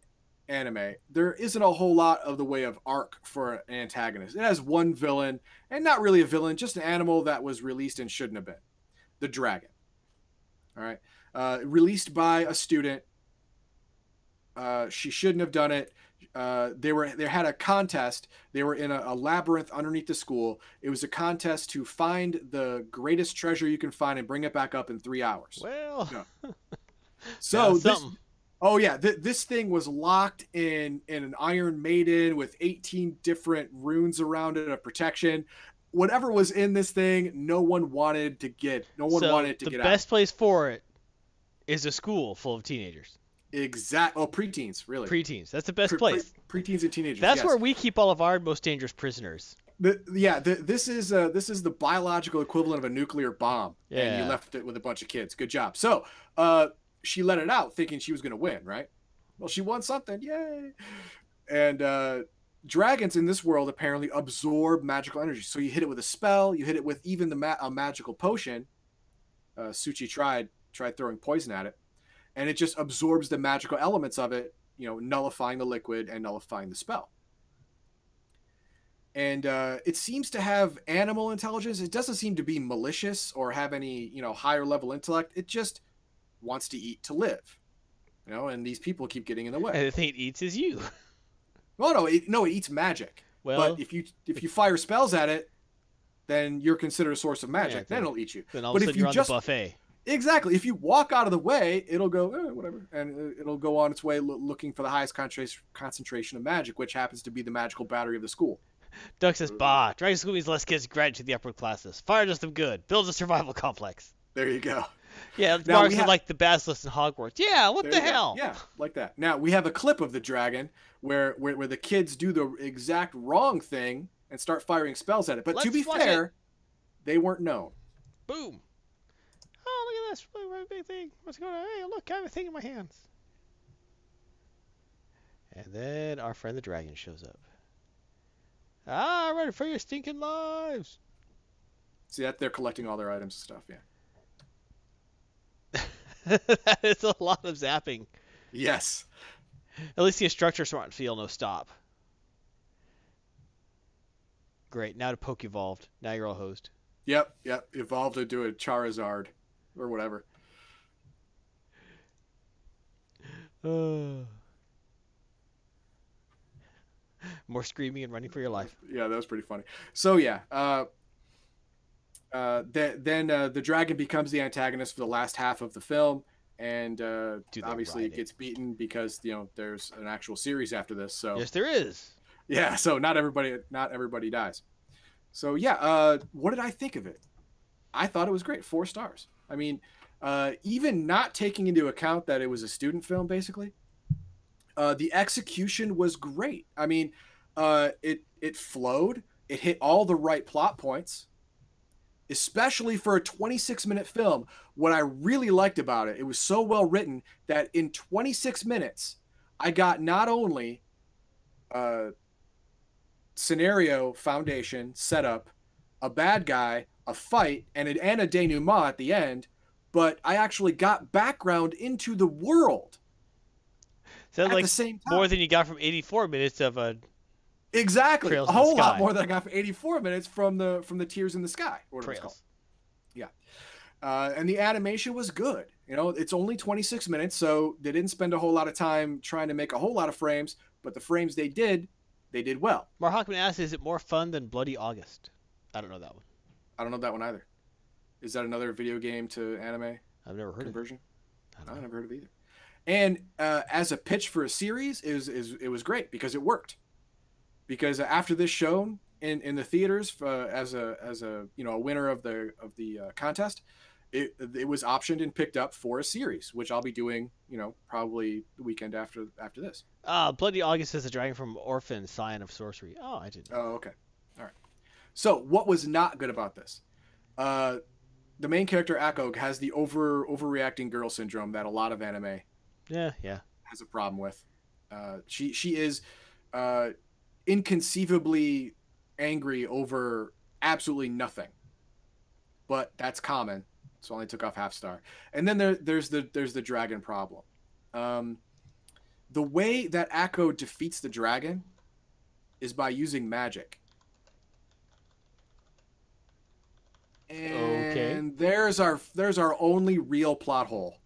anime, there isn't a whole lot of the way of arc for an antagonist. It has one villain, and not really a villain, just an animal that was released and shouldn't have been the dragon. All right, uh, released by a student. Uh, she shouldn't have done it. Uh, they were they had a contest. They were in a, a labyrinth underneath the school. It was a contest to find the greatest treasure you can find and bring it back up in three hours. Well, so this. Oh yeah, th- this thing was locked in in an Iron Maiden with 18 different runes around it of protection. Whatever was in this thing, no one wanted to get. No one so wanted to get out. the best place for it is a school full of teenagers. Exact. Oh, preteens, really. preteens. That's the best Pre- place. Pre- preteens and teenagers. That's yes. where we keep all of our most dangerous prisoners. The, yeah, the, this is uh, this is the biological equivalent of a nuclear bomb, yeah. and you left it with a bunch of kids. Good job. So, uh, she let it out, thinking she was going to win, right? Well, she won something, yay! And uh, dragons in this world apparently absorb magical energy. So you hit it with a spell, you hit it with even the ma- a magical potion. Uh, Sucy tried tried throwing poison at it, and it just absorbs the magical elements of it, you know, nullifying the liquid and nullifying the spell. and uh, it seems to have animal intelligence. It doesn't seem to be malicious or have any you know higher level intellect. It just wants to eat to live, you know. And these people keep getting in the way. And the thing it eats is you. Well, no, it, no, it eats magic. Well, but if you if you fire spells at it, then you're considered a source of magic. Yeah, then then- it'll eat you. then all but of a if sudden you you're on just the buffet. exactly, if you walk out of the way, it'll go eh, whatever, and it'll go on its way lo- looking for the highest concentra- concentration of magic, which happens to be the magical battery of the school. Duck says, "Bah, Dragon School means less kids graduate to the upper classes. Fire does them good. Builds a survival complex." There you go. Yeah, Now, is have- like the basilisk in Hogwarts. Yeah, what the you go. hell? Yeah, like that. Now we have a clip of the dragon where where, where the kids do the exact wrong thing and start firing spells at it. But to Let's be watch fair, they weren't known. Boom. Oh, look at this really big thing. What's going on? Hey, look, I have a thing in my hands. And then our friend the dragon shows up. Ah, ready for your stinking lives. See that they're collecting all their items and stuff. Yeah. that is a lot of zapping. Yes. At least the instructor smart feel no stop. Great. Now to poke evolved. Now you're all hosed. Yep. Yep. Evolved into a Charizard or whatever. Uh. More screaming and running for your life. Yeah, that was pretty funny. So yeah, uh, uh, th- then uh, the dragon becomes the antagonist for the last half of the film, and uh, obviously it it? gets beaten because you know there's an actual series after this. So Yes, there is. yeah, so not everybody not everybody dies. So yeah, uh, what did I think of it? I thought it was great. Four stars. I mean, uh, even not taking into account that it was a student film, basically, uh, the execution was great. I mean, uh, it it flowed. It hit all the right plot points, especially for a 26 minute film. What I really liked about it, it was so well written that in 26 minutes, I got not only a scenario, foundation, setup, a bad guy, a fight, and an and a denouement at the end, but I actually got background into the world Sounds like the same time. more than you got from 84 minutes of a. exactly, Trails a whole lot more than I got for 84 minutes from the from the Tears in the Sky, or whatever it's called. Trails. Uh, and the animation was good. You know, it's only 26 minutes, so they didn't spend a whole lot of time trying to make a whole lot of frames, but the frames they did, they did well. Mark Hockman asks, "Is it more fun than Bloody August?" I don't know that one. I don't know that one either. Is that another video game to anime I've never heard of it. conversion? I know. never heard of either. And uh, as a pitch for a series, is is it was great because it worked. Because after this show in, in the theaters uh, as a as a you know a winner of the of the uh, contest, it it was optioned and picked up for a series, which I'll be doing you know probably the weekend after after this. Ah, Bloody August is a dragon from Orphen, Scion of Sorcery. Oh, I didn't. Oh, okay, all right. So what was not good about this? Uh, the main character Akko has the over overreacting girl syndrome that a lot of anime Yeah, yeah. has a problem with. Uh, she she is uh, inconceivably angry over absolutely nothing, but that's common. So I only took off half star. And then there there's the there's the dragon problem. Um, the way that Akko defeats the dragon is by using magic. Okay. And there's our there's our only real plot hole.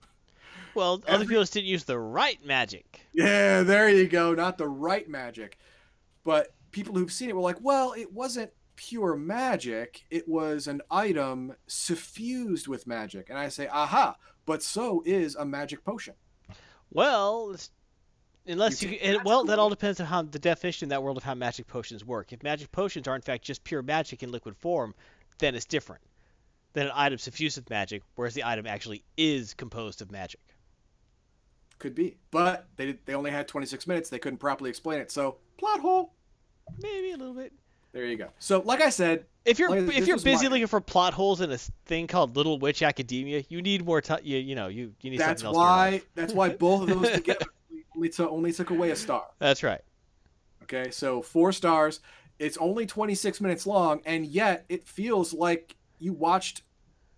Well, other Every- people just didn't use the right magic. Yeah, there you go. Not the right magic. But people who've seen it were like, well, it wasn't pure magic. It was an item suffused with magic. And I say, aha, but so is a magic potion. Well, unless You you, can- it, well, that all depends on how the definition in that world of how magic potions work. If magic potions are in fact just pure magic in liquid form, then it's different than an item suffused with magic, whereas the item actually is composed of magic. Could be. But they they only had 26 minutes. They couldn't properly explain it. So, plot hole. Maybe a little bit. There you go. So, like I said, If you're Like, if you're busy my- looking for plot holes in a s- thing called Little Witch Academia, you need more time. You, you know, you, you need that's something else. in your why that's why both of those together only took, only took away a star. That's right. Okay, so four stars. It's only 26 minutes long, and yet it feels like you watched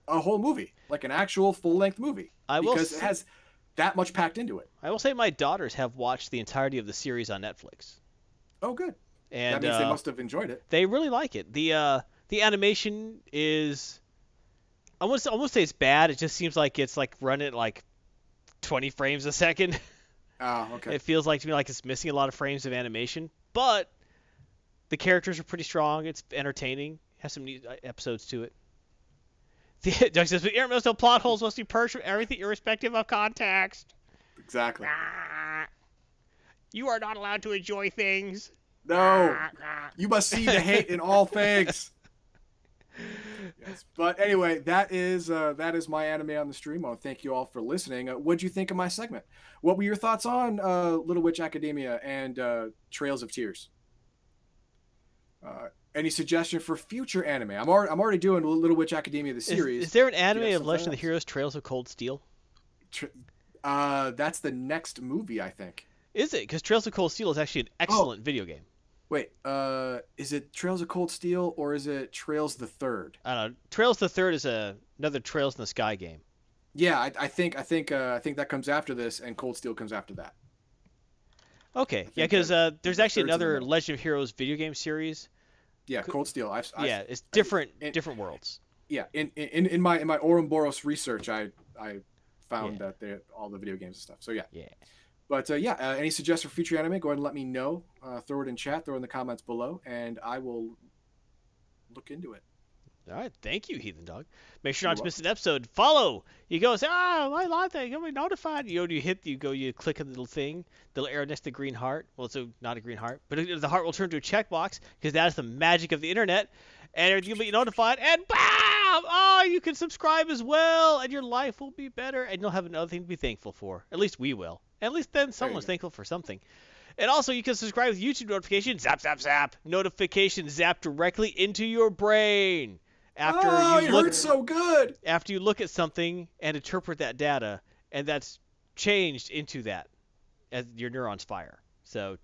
a whole movie, like an actual full length movie, I will. because s- it has that much packed into it. I will say my daughters have watched the entirety of the series on Netflix. Oh, good. And that means uh, they must have enjoyed it. they really like it. The uh, the animation is I almost almost say it's bad. It just seems like it's like running like 20 frames a second. Oh, okay. It feels like to me like it's missing a lot of frames of animation, but the characters are pretty strong. It's entertaining. Has some neat uh, episodes to it. The, Doug says, but no plot holes must be purged from everything irrespective of context. exactly. Ah. You are not allowed to enjoy things. No, you must see the hate in all things. Yes. But anyway, that is uh, that is my anime on the stream. I want to thank you all for listening. Uh, what'd you think of my segment? What were your thoughts on uh, Little Witch Academia and uh, Trails of Tears? Uh, any suggestion for future anime? I'm already, I'm already doing Little Witch Academia the Is, series. is there an anime have of Legend of the else? Heroes Trails of Cold Steel? Tr- uh, that's the next movie, I think. Is it? Because Trails of Cold Steel is actually an Oh. excellent video game. Wait, uh, is it Trails of Cold Steel or is it Trails the Third? I don't know. Trails the Third is a, another Trails in the Sky game. Yeah, I, I think I think uh, I think that comes after this, and Cold Steel comes after that. Okay, yeah, because uh, there's actually in the another. Legend of Heroes video game series. Yeah, Cold Steel. I've, I've yeah, it's different, it- different worlds. yeah. In, in in my in my Ouroboros research, I I found Yeah. that they all the video games and stuff. So yeah. Yeah. But uh, yeah, uh, any suggestions for future anime? Go ahead and let me know. Uh, throw it in chat. Throw it in the comments below, and I will look into it. All right, thank you, Heathen Dog. Make sure not to miss an episode. Follow. You go say, oh, I like that. You'll be notified. You go, you hit, you go, you click on the little thing, the little arrow next to the green heart. Well, it's a, not a green heart, but it, the heart will turn to a checkbox because that is the magic of the internet. And you'll be notified, and bam! Oh, you can subscribe as well, and your life will be better, and you'll have another thing to be thankful for. At least we will. At least then someone's thankful for something. And also, you can subscribe with YouTube notifications. Zap, zap, zap. Notifications zap directly into your brain. After oh, you it look hurts so good. after you look at something and interpret that data, and that's changed into that as your neurons fire. So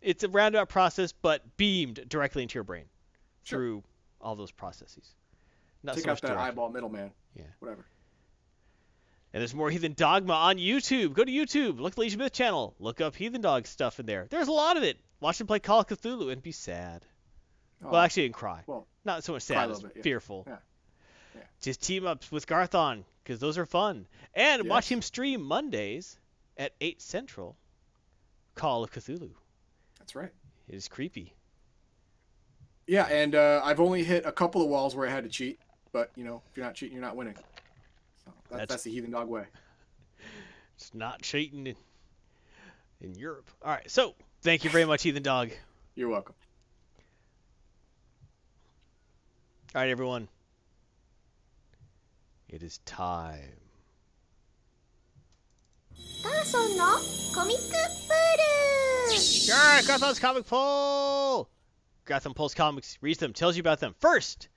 it's a roundabout process, but beamed directly into your brain Sure. through all those processes. Not Take so out that eyeball middleman. Yeah. Whatever. And there's more Heathen Dogma on YouTube. Go to YouTube, look at the Legion Myth channel, look up Heathen Dog stuff in there. There's a lot of it. Watch them play Call of Cthulhu and be sad. Oh, Well, actually, and cry. well, Not so much sad, as bit, yeah. fearful. Yeah. Yeah. Just team ups with Garthon, because those are fun. And watch him stream Mondays at 8 Central Call of Cthulhu. that's right. It is creepy. Yeah, and uh, I've only hit a couple of walls where I had to cheat, but you know, if you're not cheating, you're not winning. That's, that's the heathen dog way. It's not cheating in, in Europe. All right, so thank you very much, heathen dog. You're welcome. All right, everyone. It is time. Gaso comic pool. Sure, Gotham's comic poll. Gotham Pulse Comics reads them, tells you about them. First,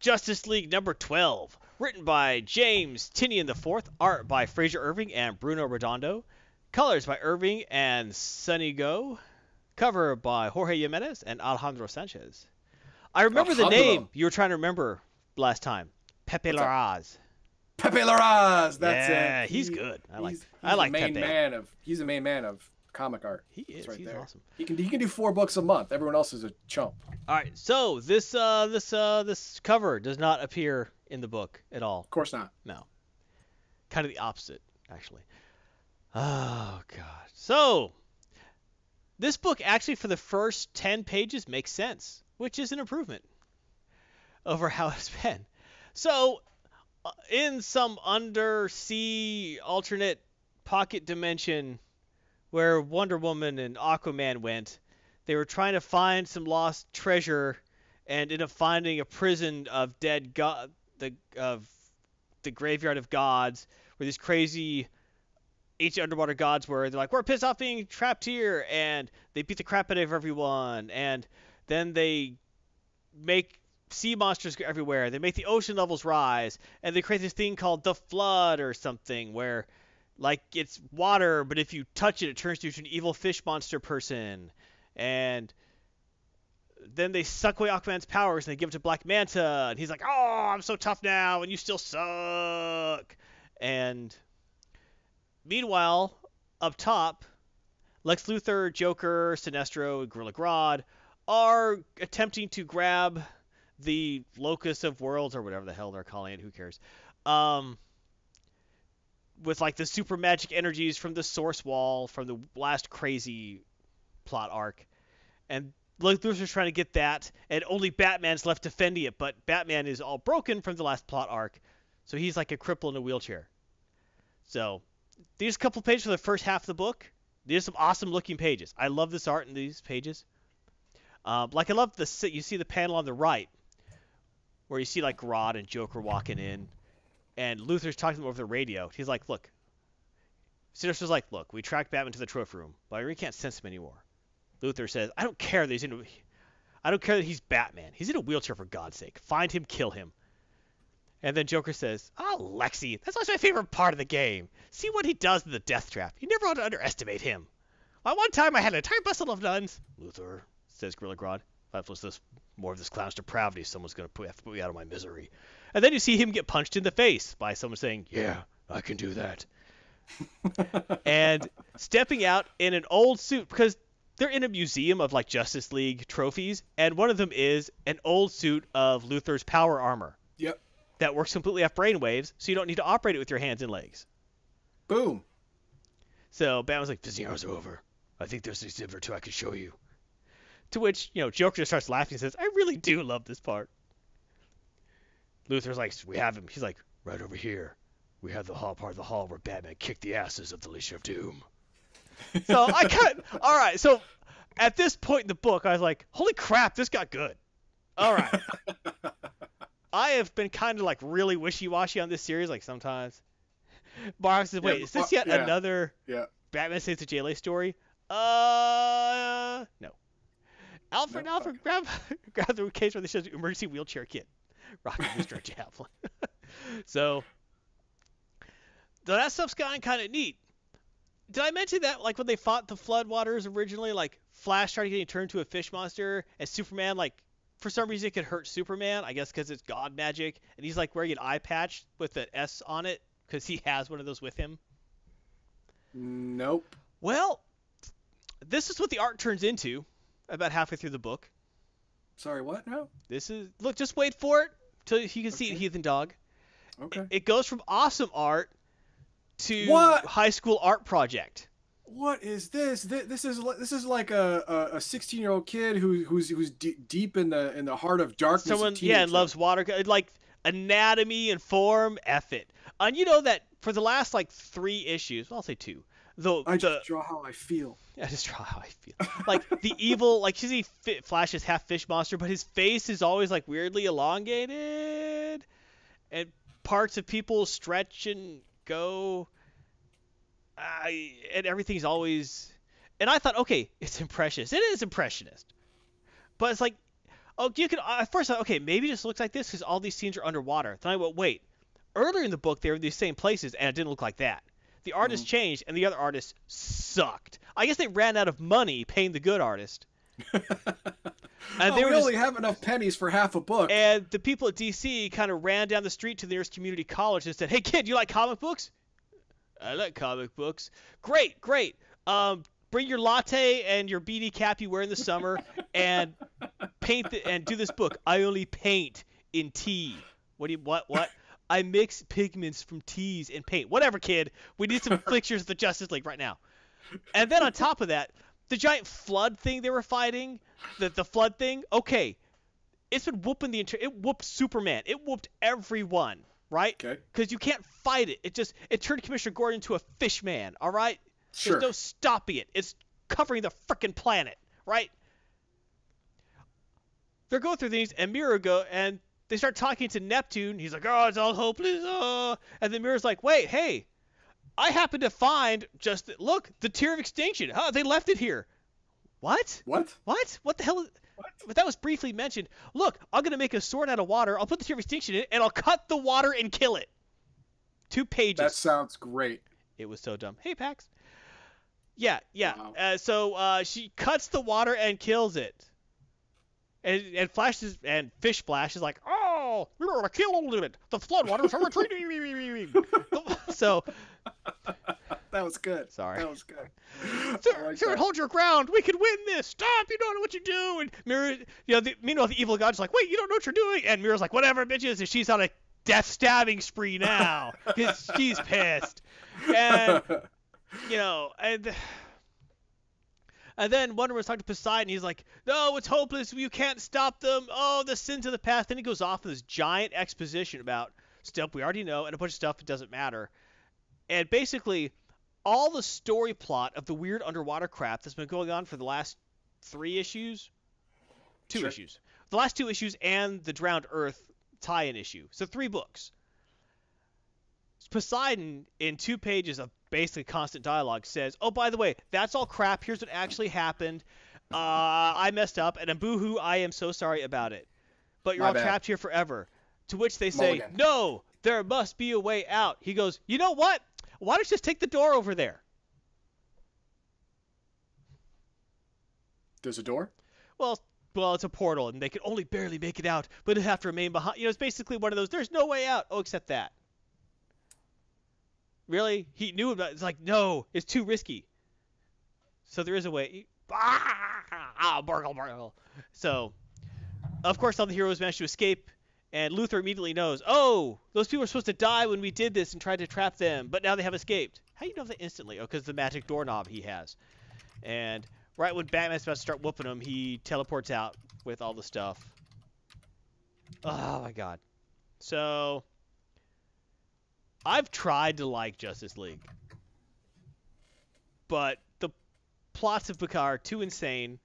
Justice League number 12 written by James Tynion IV, art by Frazer Irving and Bruno Redondo, colors by Irving and Sunny Gho, cover by Jorge Jimenez and Alejandro Sanchez. I remember the name you were trying to remember last time. Pepe Larraz. Pepe Larraz. That's Yeah, it. he's good. I like- he's- I like a main Pepe. man of. He's a main man of comic art. He is. That's right He's there. awesome. He can he can do four books a month. Everyone else is a chump. All right, so this uh this uh this cover does not appear in the book at all. Of course not. No. Kind of the opposite, actually. Oh god. So this book actually for the first 10 pages makes sense, which is an improvement over how it's been. So uh, in some undersea alternate pocket dimension where Wonder Woman and Aquaman went, they were trying to find some lost treasure and ended up finding a prison of dead god the of the graveyard of gods where these crazy ancient underwater gods were. They're like we're pissed off being trapped here and they beat the crap out of everyone. And then they make sea monsters everywhere. They make the ocean levels rise. And they create this thing called the flood or something where like it's water but if you touch it it turns you into an evil fish monster person and then they suck away Aquaman's powers and they give it to Black Manta, and he's like, "Oh, I'm so tough now, and you still suck." And meanwhile, up top, Lex Luthor, Joker, Sinestro, Gorilla Grodd are attempting to grab the locus of worlds or whatever the hell they're calling it. Who cares? Um, with like the super magic energies from the source wall from the last crazy plot arc, and Lex Luthor's trying to get that, and only Batman's left defending it. But Batman is all broken from the last plot arc, so he's like a cripple in a wheelchair. So these couple pages for the first half of the book. These are some awesome looking pages. I love this art in these pages. Um, like I love the you see the panel on the right where you see like Grodd and Joker walking in, and Luthor's talking to them over the radio. He's like, "Look," Sinestro's like, "Look, we tracked Batman to the trophy room, but really can't sense him anymore." Luthor says, "I don't care that he's in. A, I don't care that he's Batman. He's in a wheelchair for God's sake. Find him, kill him." And then Joker says, "Oh, Lexi, that's always my favorite part of the game. See what he does in the Death Trap. You never want to underestimate him." At one time, I had an entire bustle of nuns. Luthor, says Gorilla Grodd. If I this more of this clown's depravity, someone's gonna put, have to put me out of my misery. And then you see him get punched in the face by someone saying, "Yeah, I can do that." and stepping out in an old suit because they're in a museum of like Justice League trophies, and one of them is an old suit of Luthor's power armor. Yep. That works completely off brainwaves, so you don't need to operate it with your hands and legs. Boom. So Batman's like, "Visiting hours are over. I think there's an exhibit or two I can show you." To which, you know, Joker just starts laughing and says, I really do love this part. Luthor's like, we have him. He's like, right over here. We have the hall part of the hall where Batman kicked the asses of the Legion of Doom. so I cut. All right. So at this point in the book, I was like, holy crap, this got good. All right. I have been kind of like really wishy-washy on this series, like sometimes. Mark says, wait, Yeah, is this yet yeah. another Yeah. Batman Saves the JLA story? Uh, no. Alfred, No? Alfred, grab, grab the case where they shows emergency wheelchair kit. Rocking Mr. Javelin. so, so that stuff's gotten kind of neat. Did I mention that, like, when they fought the Floodwaters originally, like, Flash started getting turned to a fish monster, and Superman, like, for some reason it could hurt Superman, I guess because it's God magic, and he's, like, wearing an eye patch with an S on it, because he has one of those with him. Nope. Well, this is what the art turns into about halfway through the book. Sorry, what? No. This is look, just wait for it till you can see it. Heathen Dog. Okay. It goes from awesome art to What? high school art project. What is this? This, this is this is like a a 16 year old kid who who's who's de- deep in the in the heart of darkness. Someone, yeah, and loves water, uh, like anatomy and form. F it. And you know that for the last like three issues, well, I'll say two. Though I the just draw how I feel. I just draw how I feel. Like the evil, like you see Fi- Flash is half fish monster, but his face is always like weirdly elongated, and parts of people stretch and go. I and everything's always, and I thought, okay, it's impressionist. It is impressionist, but it's like, oh, you can. At first, I thought, okay, maybe it just looks like this because all these scenes are underwater. Then I went, wait. Earlier in the book, they were in these same places, and it didn't look like that. The artist changed, and the other artist sucked. I guess they ran out of money paying the good artist. And oh, they we just, only have enough pennies for half a book. and the people at DC kind of ran down the street to the nearest community college and said, "Hey kid, you like comic books? I like comic books. Great, great. Um, bring your latte and your beanie cap you wear in the summer, and paint the, and do this book. I only paint in tea. What do you what what? I mix pigments from teas and paint. Whatever, kid. We need some pictures of the Justice League right now. And then on top of that, the giant flood thing they were fighting, the the flood thing. Okay, it's been whooping the entire. It whooped Superman. It whooped everyone, right? Okay. Because you can't fight it. It just it turned Commissioner Gordon into a fish man. All right. Sure. There's no stopping it. It's covering the frickin' planet, right? They're going through these, and Mera go and they start talking to Neptune. He's like, "Oh, it's all hopeless." Oh. And then Mera's like, "Wait, hey, I happen to find just look the tear of extinction. Huh? They left it here. What? What? What? What the hell? What? But that was briefly mentioned. Look, I'm gonna make a sword out of water. I'll put the tear of extinction in it, and I'll cut the water and kill it. Two pages. That sounds great. It was so dumb. Hey, Pax. Yeah, yeah. Wow. Uh, so uh, she cuts the water and kills it. And and Flash is, and Fish Flash is like, oh, Oh, we're gonna kill all of it. The floodwaters are retreating. so That was good. Sorry. That was good. Sir, like sir, hold your ground. We can win this. Stop. You don't know what you do. And Mera, you know, the, meanwhile, the evil god's like, wait, you don't know what you're doing. And Mera's like, whatever, bitches. And she's on a death stabbing spree now because she's pissed. And, you know, and. And then Wonder Woman's talking to Poseidon. He's like, "No, it's hopeless. You can't stop them. Oh, the sins of the past." Then he goes off in this giant exposition about stuff we already know and a bunch of stuff that doesn't matter. And basically, all the story plot of the weird underwater crap that's been going on for the last three issues, two Sure. issues, the last two issues, and the Drowned Earth tie-in issue. So three books. Poseidon, in two pages of basically constant dialogue, says, "Oh, by the way, that's all crap. Here's what actually happened. Uh, I messed up, and a boohoo, I am so sorry about it. But you're My all bad. trapped here forever." To which they say, Mulligan. "No, there must be a way out." He goes, "You know what? Why don't you just take the door over there?" There's a door. Well, well, it's a portal, and they can only barely make it out, but it have to remain behind. You know, it's basically one of those. There's no way out. Oh, except that. Really? He knew about. It's like no, it's too risky. So there is a way. Ah, burgle, burgle. So, of course, all the heroes manage to escape, and Luthor immediately knows. Oh, those people are supposed to die when we did this and tried to trap them, but now they have escaped. How do you know that instantly? Oh, because the magic doorknob he has. And right when Batman's about to start whooping him, he teleports out with all the stuff. Oh my god. So I've tried to like Justice League. But the plots of Picard are too insane.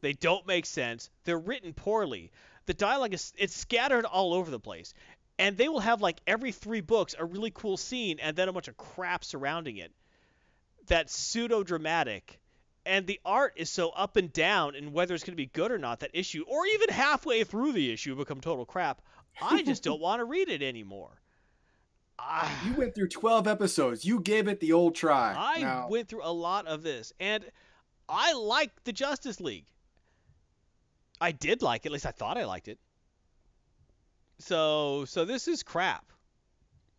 They don't make sense. They're written poorly. The dialogue is it's scattered all over the place. And they will have like every three books a really cool scene and then a bunch of crap surrounding it. That's pseudo dramatic and the art is so up and down in whether it's going to be good or not that issue or even halfway through the issue become total crap i just don't want to read it anymore I, You went through 12 episodes. You gave it the old try. I Now, went through a lot of this and i like the justice league i did like it at least i thought i liked it so so this is crap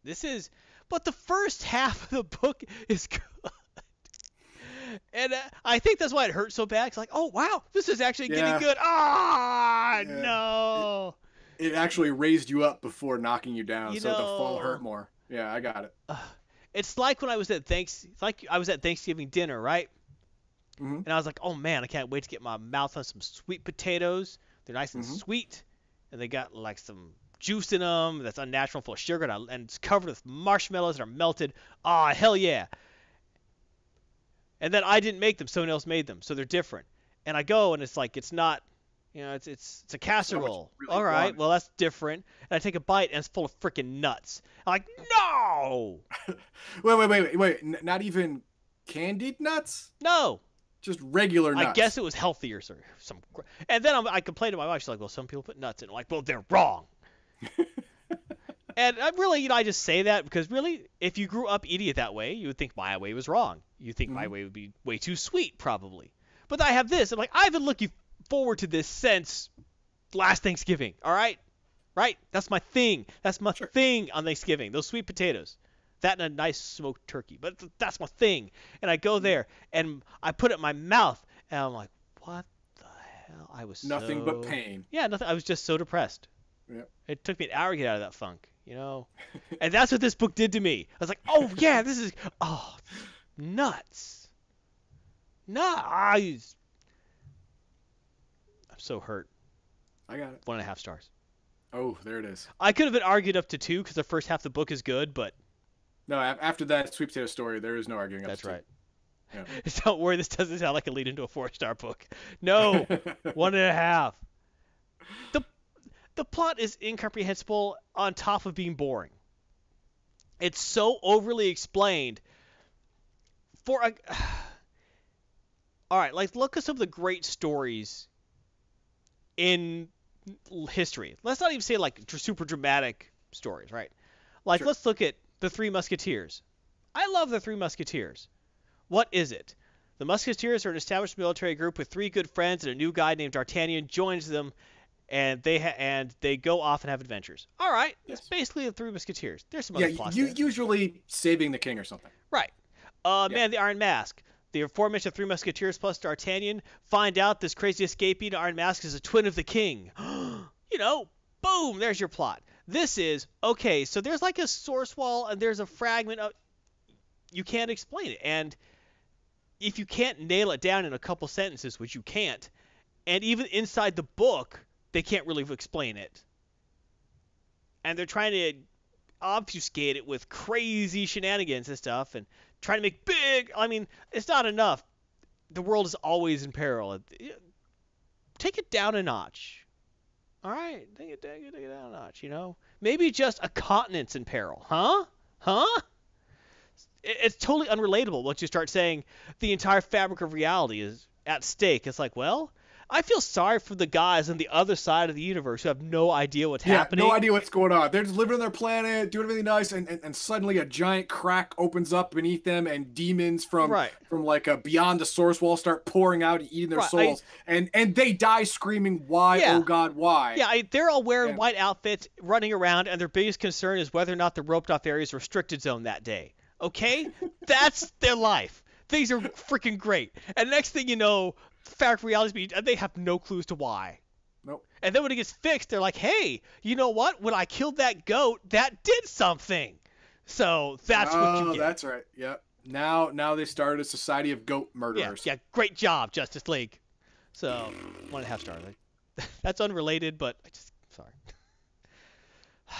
this is but the first half of the book is good and uh, I think that's why it hurt so bad. It's like, oh wow, this is actually getting good. Ah, Yeah. no. it actually raised you up before knocking you down, You so the fall hurt more. Yeah, I got it. It's like when I was at thanks. It's like I was at Thanksgiving dinner, right? Mhm. And I was like, oh man, I can't wait to get my mouth on some sweet potatoes. They're nice and Mhm. sweet, and they got like some juice in them that's unnatural, full of sugar, and, I- and it's covered with marshmallows that are melted. Ah, hell yeah. And then I didn't make them; someone else made them, so they're different. And I go, and it's like it's not, you know, it's it's it's a casserole. really All right, want. well that's different. And I take a bite, and it's full of freaking nuts. I'm like, no, Wait, wait, wait, wait, wait. N- not even candied nuts? no. Just regular nuts. I guess it was healthier, sir. Some, and then I'm, I complained to my wife. She's like, "Well, some people put nuts in." I'm like, "Well, they're wrong." and I really, you know, I just say that because really, if you grew up eating it that way, you would think my way was wrong. You think my Mhm. way would be way too sweet, probably. But I have this. I'm like, I've been looking forward to this since last Thanksgiving. All right, right? That's my thing. That's my Sure. thing on Thanksgiving. Those sweet potatoes. That and a nice smoked turkey. But that's my thing. And I go mm. there and I put it in my mouth and I'm like, what the hell? I was Nothing but pain. Yeah, nothing. I was just so depressed. Yep. It took me an hour to get out of that funk, you know. and that's what this book did to me. I was like, oh yeah, this is oh nuts, nuts. I'm so hurt. I got it. One and a half stars. Oh, there it is. I could have been argued up to two because the first half of the book is good, but No, after that sweet potato story, there is no arguing. up that's to two. right. Yeah. Don't worry, this doesn't sound like a lead into a four star book. No, one and a half. The the plot is incomprehensible on top of being boring. It's so overly explained. For a all right, like look at some of the great stories in history. Let's not even say like super dramatic stories, right? Like Sure. let's look at the Three Musketeers. I love the Three Musketeers. What is it? The Musketeers are an established military group with three good friends, and a new guy named D'Artagnan joins them, and they ha- and they go off and have adventures. All right, it's Yes. basically the Three Musketeers. There's some yeah, other plots you there. usually saving the king or something. Right. Uh, Yeah. Man, the Iron Mask. The aforementioned Three Musketeers plus D'Artagnan find out this crazy escaping Iron Mask is a twin of the king. you know, boom, there's your plot. This is okay. So there's like a source wall and there's a fragment of. You can't explain it, and if you can't nail it down in a couple sentences, which you can't, and even inside the book, they can't really explain it. And they're trying to obfuscate it with crazy shenanigans and stuff and trying to make big I mean, it's not enough. The world is always in peril. Take it down a notch. All right, take it, take it, take it down a notch, you know? Maybe just a continent's in peril. Huh? Huh? It's totally unrelatable once you start saying the entire fabric of reality is at stake. It's like, well, I feel sorry for the guys on the other side of the universe who have no idea what's yeah, happening. No idea what's going on. They're just living on their planet, doing everything nice, and, and, and suddenly a giant crack opens up beneath them, and demons from right. from like a beyond the source wall start pouring out and eating their right. souls, I, and and they die screaming, "Why, oh yeah. oh God, why?" Yeah, I, they're all wearing yeah. white outfits, running around, and their biggest concern is whether or not the roped off area is restricted zone that day. Okay, that's their life. Things are freaking great. And next thing you know, fact reality be they have no clues to why. Nope. And then when it gets fixed, they're like, hey, you know what? When I killed that goat, that did something. So that's oh, what you oh, get. that's right. Yep. Now, now they started a society of goat murderers. Yeah, yeah. Great job, Justice League. So one and a half stars. That's unrelated, but I just sorry.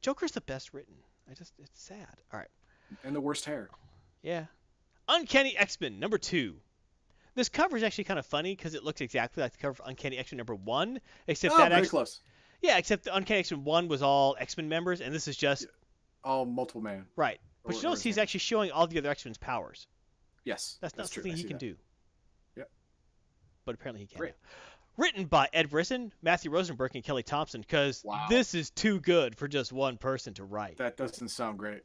Joker's the best written. I just it's sad. All right. And the worst hair. Yeah. Uncanny X-Men number two. This cover is actually kind of funny because it looks exactly like the cover of Uncanny X-Men number one, except oh, that very close. Yeah, except the Uncanny X-Men one was all X-Men members, and this is just all multiple man. Right. But you notice he's actually showing all the other X-Men's powers. Yes. That's not that's something he can that. do. Yep. But apparently he can. Great. Written by Ed Brisson, Matthew Rosenberg, and Kelly Thompson, because wow. this is too good for just one person to write. That doesn't sound great.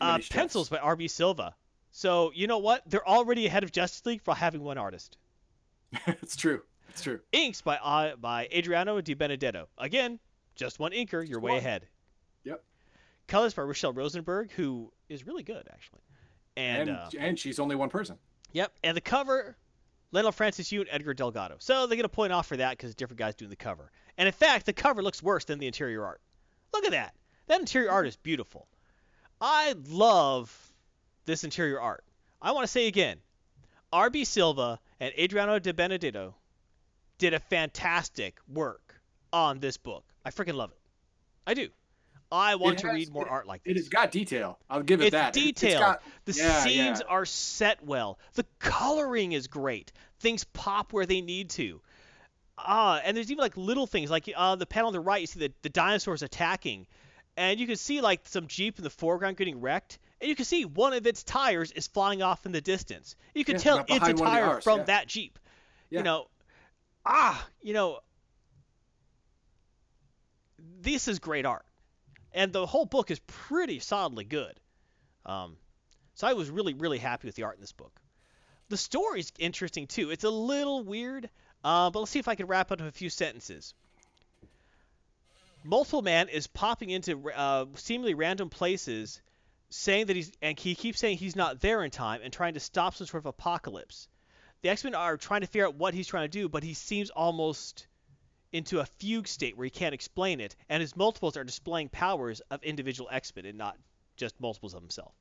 Uh, pencils by R.B. Silva. So you know what? They're already ahead of Justice League for having one artist. it's true. It's true. Inks by uh, by Adriano Di Benedetto. Again, just one inker. You're way ahead. Yep. Colors by Rachelle Rosenberg, who is really good actually. And and, uh, and she's only one person. Yep. And the cover, Leinil Francis Yu and Edgar Delgado. So they get a point off for that because different guys doing the cover. And in fact, the cover looks worse than the interior art. Look at that. That interior art is beautiful. I love this interior art. I want to say again, R.B. Silva and Adriano Di Benedetto did a fantastic work on this book. I freaking love it. I do. I want It to read more it- art like this. It's got detail. I'll give it It's that. Got- the yeah, scenes yeah. are set well. The coloring is great. Things pop where they need to. Ah, and there's even like little things like uh, the panel on the right. You see the, the dinosaurs attacking, and you can see like some jeep in the foreground getting wrecked, and you can see one of its tires is flying off in the distance. You can Yeah, tell it's a behind one of the tire Rs, from yeah. that jeep. Yeah. You know, ah, you know, this is great art, and the whole book is pretty solidly good. Um, so I was really, really happy with the art in this book. The story's interesting too. It's a little weird, uh, but let's see if I can wrap up in a few sentences. Multiple Man is popping into uh, seemingly random places, saying that he's and he keeps saying he's not there in time and trying to stop some sort of apocalypse. The X-Men are trying to figure out what he's trying to do, but he seems almost into a fugue state where he can't explain it, and his multiples are displaying powers of individual X-Men and not just multiples of himself.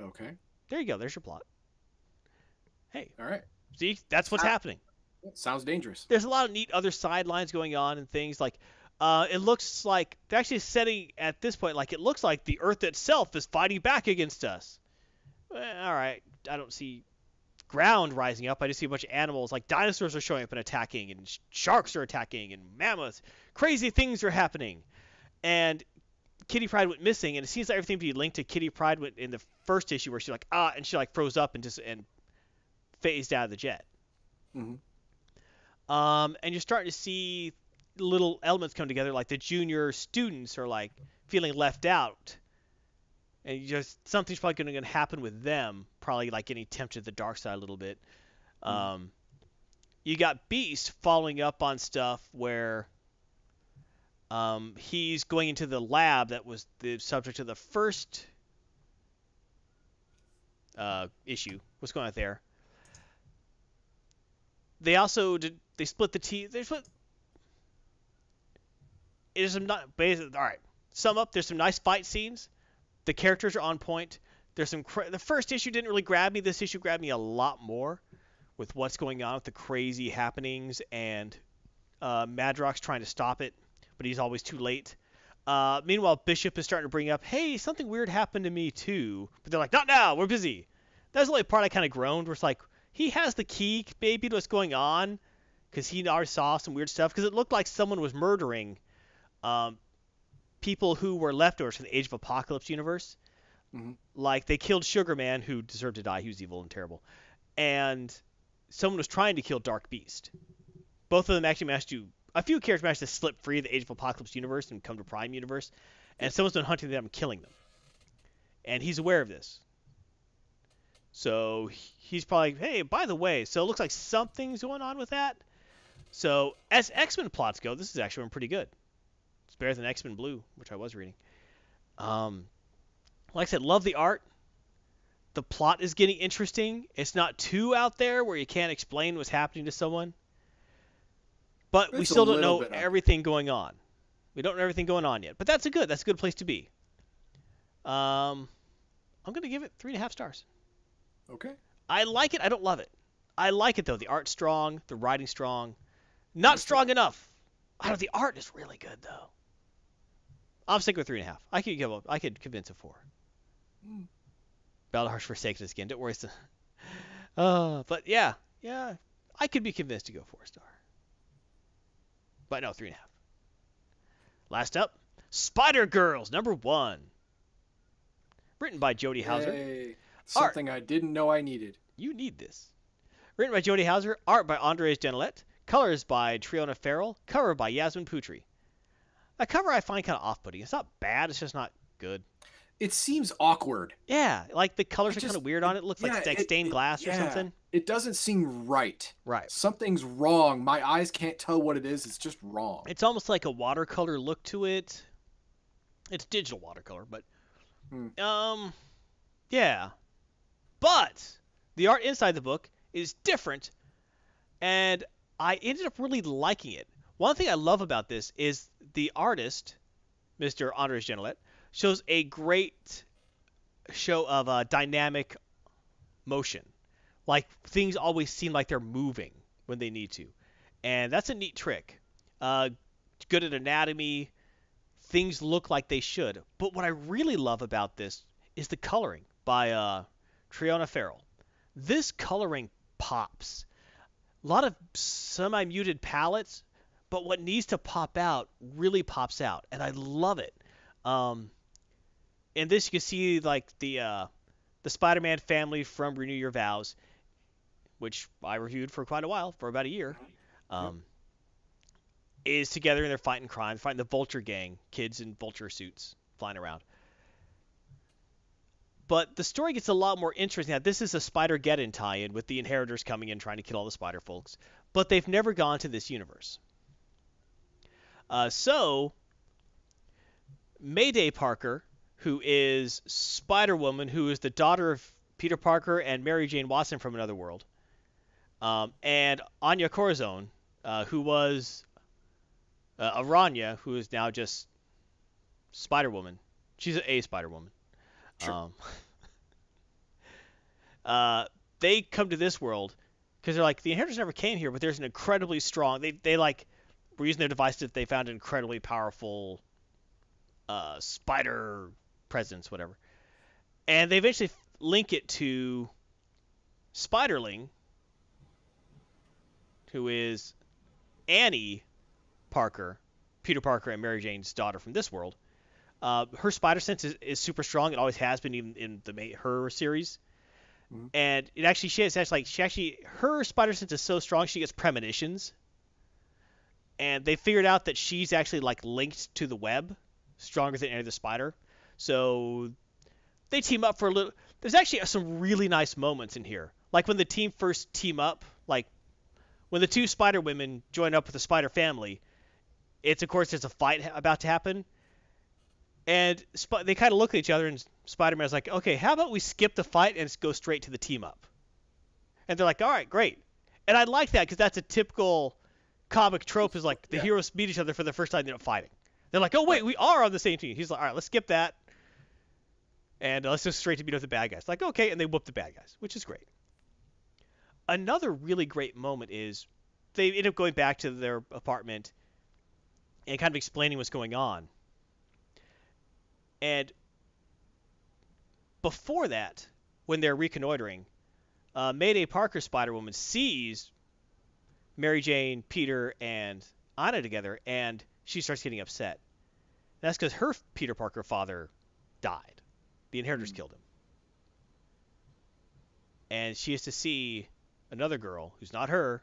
Okay. There you go. There's your plot. Hey, All right. see, that's what's Ah. happening. Sounds dangerous. There's a lot of neat other sidelines going on and things like. Uh, it looks like they're actually setting at this point like it looks like the Earth itself is fighting back against us. Eh, all right, I don't see ground rising up. I just see a bunch of animals like dinosaurs are showing up and attacking, and sh- sharks are attacking, and mammoths. Crazy things are happening, and Kitty Pryde went missing, and it seems like everything to be linked to Kitty Pryde went in the first issue where she like ah, and she like froze up and just and phased out of the jet. Mm-hmm. Um, and you're starting to see little elements come together, like the junior students are like feeling left out, and just something's probably going to happen with them, probably like getting tempted to the dark side a little bit. Um, you got Beast following up on stuff where um, he's going into the lab that was the subject of the first uh, issue. What's going on there? They also did. They split the team. They split. Is some all right. Sum up. There's some nice fight scenes. The characters are on point. There's some. Cra- the first issue didn't really grab me. This issue grabbed me a lot more, with what's going on with the crazy happenings and uh, Madrox trying to stop it, but he's always too late. Uh, meanwhile, Bishop is starting to bring up, "Hey, something weird happened to me too," but they're like, "Not now. We're busy." That's the only part I kind of groaned, where it's like he has the key, maybe, to what's going on, because he already saw some weird stuff. Because it looked like someone was murdering um, people who were leftovers from the Age of Apocalypse universe. Mhm. Like they killed Sugar Man, who deserved to die. He was evil and terrible, and someone was trying to kill Dark Beast. Both of them actually managed to. A few characters managed to slip free of the Age of Apocalypse universe and come to Prime universe, and someone's been hunting them and killing them. And he's aware of this. So he's probably, hey, by the way, so it looks like something's going on with that. So as X-Men plots go, this is actually been pretty good. Better than X-Men Blue, which I was reading. Um, like I said, love the art. The plot is getting interesting. It's not too out there where you can't explain what's happening to someone. But we It's a still don't know everything going on. We don't know everything going on yet. But that's a good. That's a good place to be. Um, I'm gonna give it three and a half stars. Okay. I like it. I don't love it. I like it though. The art's strong. The writing's strong. Not strong enough. I don't. The art is really good though. I'm sticking with three and a half. I could give. up. I could convince a four. Hmm. Baldahar's forsaken skin. Don't worry. It's uh, but yeah, yeah. I could be convinced to go four star. But no, three and a half. Last up, Spider Girls number one. Written by Jody Houser. Yay. Something I didn't know I needed. You need this. Written by Jody Houser, art by Andres Genolet, colors by Triona Farrell, cover by Yasmine Putri. A cover I find kind of off-putting. It's not bad, it's just not good. It seems awkward. Yeah, like the colors It are kind of weird on it. It looks yeah, like, like stained it- glass or yeah. something. It doesn't seem right. Right. Something's wrong. My eyes can't tell what it is. It's just wrong. It's almost like a watercolor look to it. It's digital watercolor, but Hmm. um, yeah. But the art inside the book is different, and I ended up really liking it. One thing I love about this is the artist, Mr. Andres Genolet, shows a great show of uh, dynamic motion. Like things always seem like they're moving when they need to, and that's a neat trick. Uh, good at anatomy. Things look like they should. But what I really love about this is the coloring by uh, Triona Farrell. This coloring pops. A lot of semi-muted palettes, but what needs to pop out really pops out, and I love it. Um, in this, you can see like the uh, the Spider-Man family from Renew Your Vows, which I reviewed for quite a while, for about a year. Um, is together and they're fighting crime, fighting the Vulture gang, kids in Vulture suits flying around. But the story gets a lot more interesting. Now, this is a Spider Geddon tie-in with the Inheritors coming in trying to kill all the Spider folks, but they've never gone to this universe. Uh, so, Mayday Parker, who is Spider Woman, who is the daughter of Peter Parker and Mary Jane Watson from another world, um, and Anya Corazon, uh, who was uh, Aranya, who is now just Spider Woman. She's a Spider Woman. Sure. Um, uh, they come to this world because they're like the inheritors never came here, but there's an incredibly strong. They they like were using their device that they found an incredibly powerful uh, spider presence, whatever, and they eventually link it to Spiderling, who is Annie Parker, Peter Parker and Mary Jane's daughter from this world. Uh, her spider sense is, is super strong. It always has been, even in the her series. Mhm. And it actually she has actually like she actually her spider sense is so strong she gets premonitions. And they figured out that she's actually like linked to the web, stronger than any other spider. So they team up for a little. There's actually some really nice moments in here, like when the team first team up, like when the two spider women join up with the spider family. It's of course there's a fight about to happen, And Sp- they kind of look at each other, and Spider-Man's like, "Okay, how about we skip the fight and go straight to the team up?" And they're like, "All right, great." And I like that because that's a typical comic trope. Is like the Yeah. heroes meet each other for the first time, they end up fighting. They're like, "Oh wait, we are on the same team." He's like, "All right, let's skip that." And uh, let's go straight to meet with the bad guys. Like, okay, and they whoop the bad guys, which is great. Another really great moment is they end up going back to their apartment and kind of explaining what's going on. And before that, when they're reconnoitering, uh, Mayday Parker Spider Woman sees Mary Jane, Peter, and Anna together, and she starts getting upset. That's because her Peter Parker father died. The inheritors Hmm. killed him. And she has to see another girl who's not her.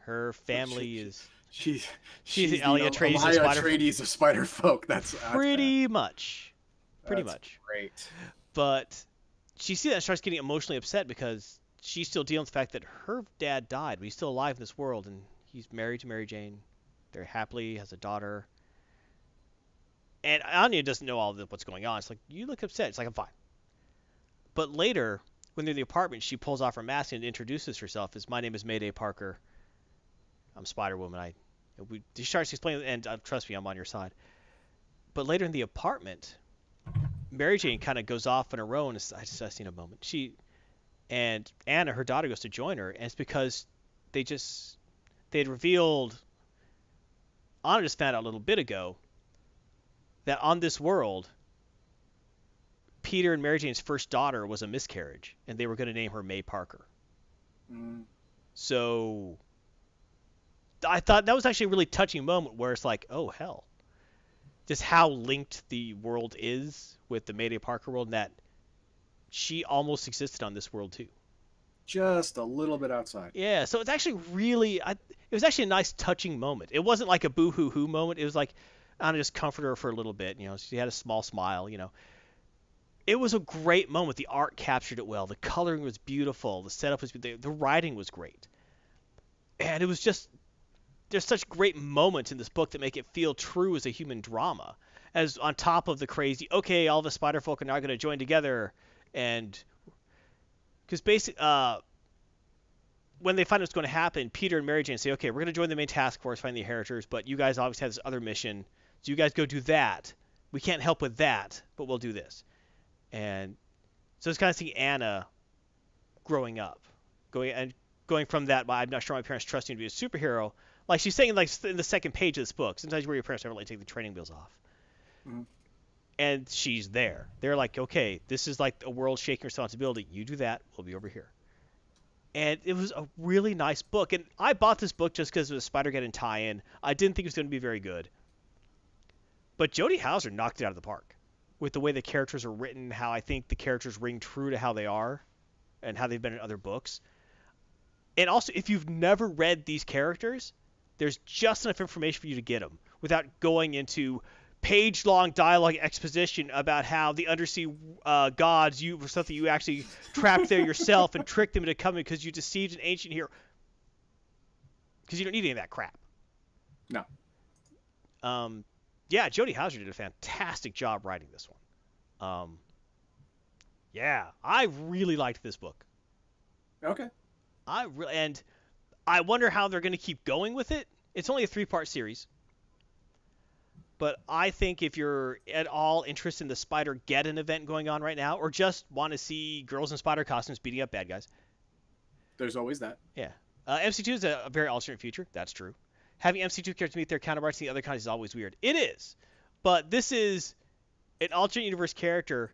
Her family she- is She's She's she's Alia the Atreides of Alia Spider- Atreides of Spider Folk. That's that's pretty much, pretty that's much. great. But she sees that and starts getting emotionally upset because she's still dealing with the fact that her dad died, but he's still alive in this world, and he's married to Mary Jane. They're happily has a daughter. And Anya doesn't know all of what's going on. It's like you look upset. It's like I'm fine. But later, when they're in the apartment, she pulls off her mask and introduces herself as "My name is Mayday Parker. I'm Spider Woman. I." We, she starts explaining, and uh, trust me, I'm on your side. But later in the apartment, Mary Jane kind of goes off on her own. I just I seen a moment. She and Anna, her daughter, goes to join her, and it's because they just they had revealed. Anna just found out a little bit ago that on this world, Peter and Mary Jane's first daughter was a miscarriage, and they were going to name her May Parker. Mm, So I thought that was actually a really touching moment where it's like, oh hell, just how linked the world is with the Mayday Parker world, and that she almost existed on this world too. just a little bit outside. Yeah, so it's actually really, I, it was actually a nice touching moment. It wasn't like a boo hoo hoo moment. It was like, I just comfort her for a little bit. You know, she had a small smile. You know, it was a great moment. The art captured it well. The coloring was beautiful. The setup was the, the writing was great, and it was just there's such great moments in this book that make it feel true as a human drama. As on top of the crazy, okay, all the spider folk are now going to join together, and because basically, uh, when they find what's going to happen, Peter and Mary Jane say, okay, we're going to join the main task force, find the inheritors, but you guys obviously have this other mission, so you guys go do that. We can't help with that, but we'll do this. And so it's kind of seeing Anna growing up, going and going from that. I'm not sure my parents trust me to be a superhero. Like she's saying, like in the second page of this book, sometimes where your parents never you take the training wheels off. Mhm. And she's there. They're like, okay, this is like a world-shaking responsibility. You do that, we'll be over here and it was a really nice book. And I bought this book just because it was a Spider-Geddon tie-in. I didn't think it was going to be very good, but Jody Houser knocked it out of the park with the way the characters are written, how I think the characters ring true to how they are, and how they've been in other books. And also, if you've never read these characters, there's just enough information for you to get them without going into page-long dialogue exposition about how the undersea uh, gods you were something you actually trapped there yourself and tricked them into coming because you deceived an ancient hero. Because you don't need any of that crap. No. Um, yeah, Jody Houser did a fantastic job writing this one. Um, yeah, I really liked this book. Okay. I really and I wonder how they're going to keep going with it. It's only a three-part series, but I think if you're at all interested in the Spider Geddon event going on right now, or just want to see girls in spider costumes beating up bad guys, There's always that. yeah, uh, MC2 is a, a very alternate future. That's true. Having MC2 characters meet their counterparts in the other countries is always weird. It is, but this is an alternate universe character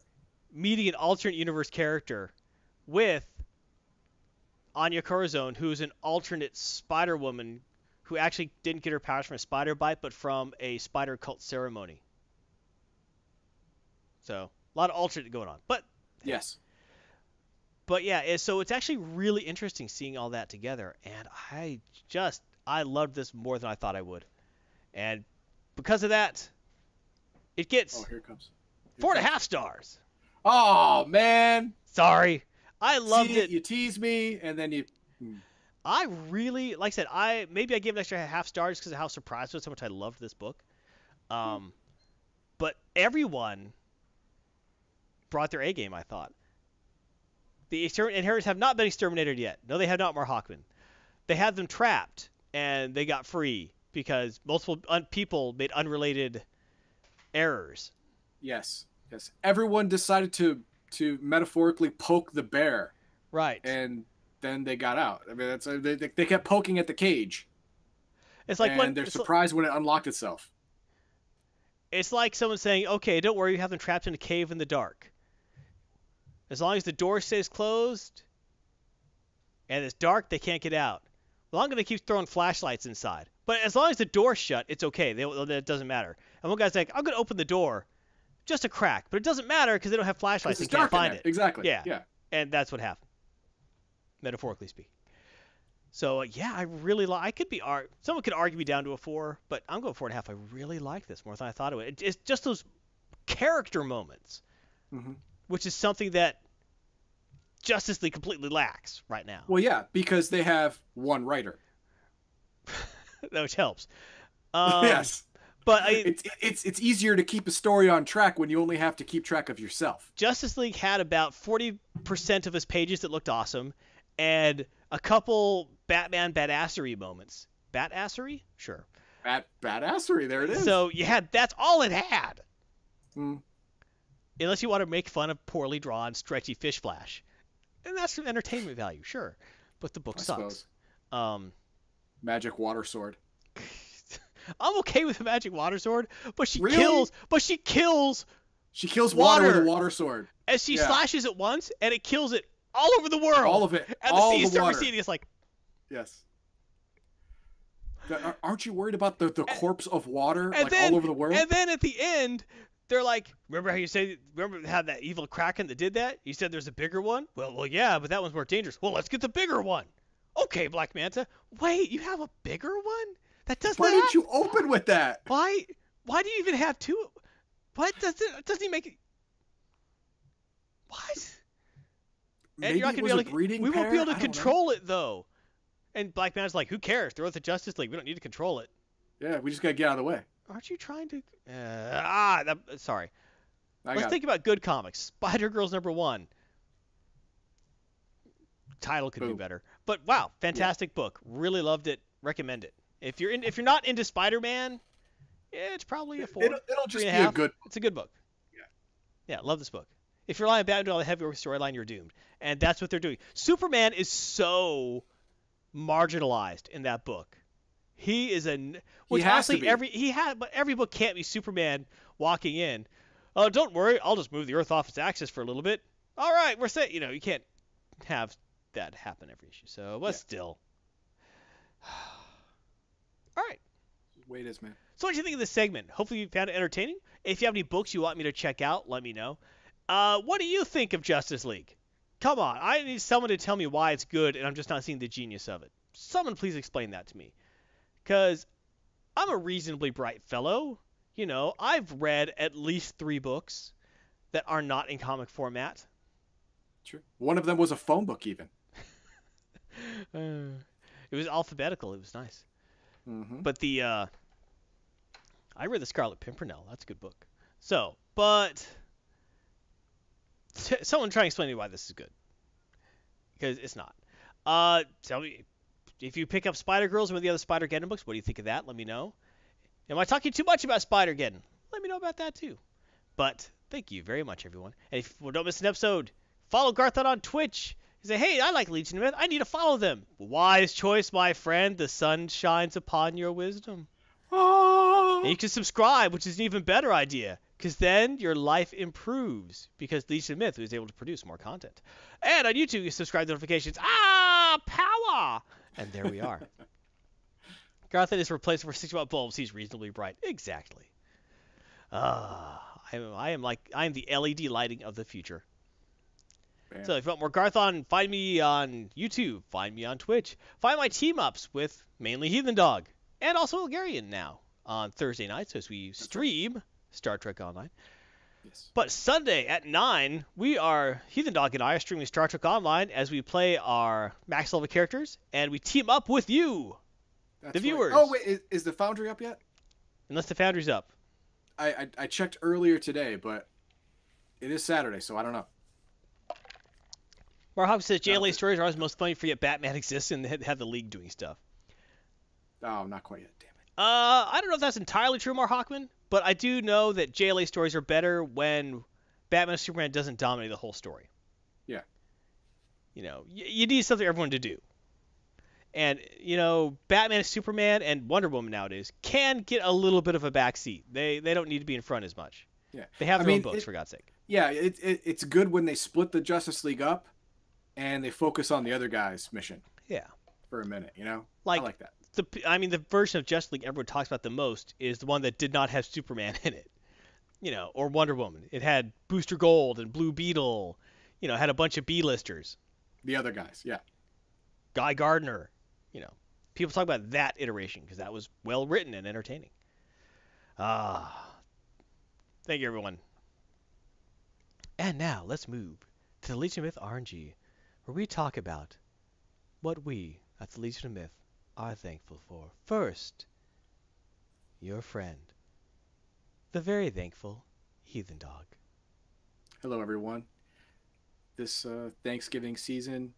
meeting an alternate universe character with Anya Corazon, who's an alternate Spider Woman who actually didn't get her powers from a spider bite, but from a spider cult ceremony. So a lot of alternate going on, but Yes. but yeah, eh, so it's actually really interesting seeing all that together, and I just I loved this more than I thought I would, and because of that, it gets Oh, here comes. Here four it and a half stars. Oh man. Sorry, I loved See, it. You tease me, and then you. Hmm. I really, like I said, I maybe I gave an extra half star just because of how surprised I was how much I loved this book. Um, but everyone brought their A game. I thought the exter- inheritors have not been exterminated yet. No, they have not, Mar Hawkman. They had them trapped, and they got free because multiple un- people made unrelated errors. Yes, yes. Everyone decided to to metaphorically poke the bear, Right. and then they got out. I mean, that's uh, they, they kept poking at the cage, it's like and when they're surprised when it unlocked itself. it's like someone saying, "Okay, don't worry, you have them trapped in a cave in the dark. As long as the door stays closed and it's dark, they can't get out. Well, I'm gonna keep throwing flashlights inside, but as long as the door's shut, it's okay. They, it doesn't matter." And one guy's like, "I'm gonna open the door, just a crack, but it doesn't matter because they don't have flashlights They can't find it." Exactly. Yeah. Yeah. and that's what happened, metaphorically speaking. So uh, yeah, I really like. I could be art. Someone could argue me down to a four, but I'm going four and a half. I really like this more than I thought it would. It, it's just those character moments, Mhm. which is something that Justice League completely lacks right now, Well, yeah, because they have one writer. which helps. Um, yes. but I, It's it's it's easier to keep a story on track when you only have to keep track of yourself. Justice League had about 40% of his pages that looked awesome, and a couple Batman badassery moments. Batassery? Sure. Bad badassery, there it is. So you had that's all it had. Mm. Unless you want to make fun of poorly drawn, stretchy fish flash, and that's some entertainment value, sure. But the book I sucks. Um, Magic water sword. I'm okay with the magic water sword, but she Really? kills. But she kills She kills water, with a water sword. as she Yeah. slashes it once, and it kills it all over the world. All of it. and all the sea the start water. receding. It's like Yes. Aren't you worried about the, the corpse of water and like then all over the world? and then at the end, they're like, remember how you said, remember how that evil kraken that did that? You said there's a bigger one. Well, well, yeah, but that one's more dangerous. Well, let's get the bigger one. Okay, Black Manta. Wait, you have a bigger one? That does Why not. didn't you open with that? Why? Why do you even have two? What does it? Doesn't he make it? What? And Maybe you're not gonna be able to, breeding we won't be able to don't know. control it though. And Black Manta's like, who cares? They're with the Justice League. We don't need to control it. Yeah, we just gotta get out of the way. Aren't you trying to? Uh, ah, that, sorry. I Let's think about good comics. Spider Girl's number one. Title could be better, but wow, fantastic book. Really loved it. Recommend it. If you're in, if you're not into Spider Man, yeah, it's probably a four. It'll, it'll just be a a good. It's a good book. Yeah. Yeah, love this book. If you're relying back on the heavy storyline, you're doomed. And that's what they're doing. Superman is so marginalized in that book. He is a which has to honestly every he had but every book can't be Superman walking in. Oh, don't worry, I'll just move the Earth off its axis for a little bit. All right, we're set. You know, you can't have that happen every issue. So, but Yeah. still. All right. Wait, is man. So what do you think of this segment? Hopefully you found it entertaining. If you have any books you want me to check out, let me know. Uh, what do you think of Justice League? Come on, I need someone to tell me why it's good, and I'm just not seeing the genius of it. Someone please explain that to me, because I'm a reasonably bright fellow. You know, I've read at least three books that are not in comic format. True. One of them was a phone book, even. Uh, it was alphabetical. It was nice. Mm-hmm. But the uh, I read the Scarlet Pimpernel. That's a good book. So, but t- someone try and explain to me why this is good, because it's not. Uh, tell me if you pick up Spider Girls one of the other Spider Geddon books. What do you think of that? Let me know. Am I talking too much about Spider Geddon? Let me know about that too. But thank you very much, everyone. And if you don't miss an episode, follow Garthon on Twitch. You say, hey, I like Legion of Myth. I need to follow them. Wise choice, my friend. The sun shines upon your wisdom. Oh, And you can subscribe, which is an even better idea, because then your life improves, because Legion of Myth is able to produce more content. And on YouTube, you subscribe to notifications. Ah, power! And there we are. Garthon is replaced for 60 watt bulbs. He's reasonably bright. Exactly. Ah, I am, I am like, I am the LED lighting of the future. Man. So if you want more Garthon, find me on YouTube, find me on Twitch, find my team ups with mainly Heathen Dog and also Algarian now on Thursday nights as we stream Star Trek Online. yes. But Sunday at 9, we are, Heathen Dog and I are streaming Star Trek Online as we play our max level characters and we team up with you, That's the right. viewers. Oh wait, is, is the Foundry up yet? unless the Foundry's up. I, I I checked earlier today, but it is Saturday, so I don't know. Mark Hoppman says JLA Okay. stories are always most funny for yet Batman exists and have have the league doing stuff. Oh, not quite yet. Damn it. Uh, I don't know if that's entirely true, Mark Hockman, but I do know that JLA stories are better when Batman and Superman doesn't dominate the whole story. Yeah. You know, y- you need something for everyone to do. And, you know, Batman and Superman and Wonder Woman nowadays can get a little bit of a backseat. They they don't need to be in front as much. Yeah. They have I their mean, own books, it- for God's sake. Yeah, it, it it's good when they split the Justice League up, and they focus on the other guy's mission Yeah. for a minute. You know, Like, I like that. The I mean the version of Justice League everyone talks about the most is the one that did not have Superman in it. You know, or Wonder Woman. It had Booster Gold and Blue Beetle. You know, had a bunch of B-listers. The other guys, yeah. Guy Gardner. You know, people talk about that iteration because that was well written and entertaining. Ah, thank you everyone. And now let's move to the Legion of Myth RNG, where we talk about what we at the Legion of Myth are thankful for. First, your friend, the very thankful Heathen Dog. Hello, everyone. This uh, Thanksgiving season,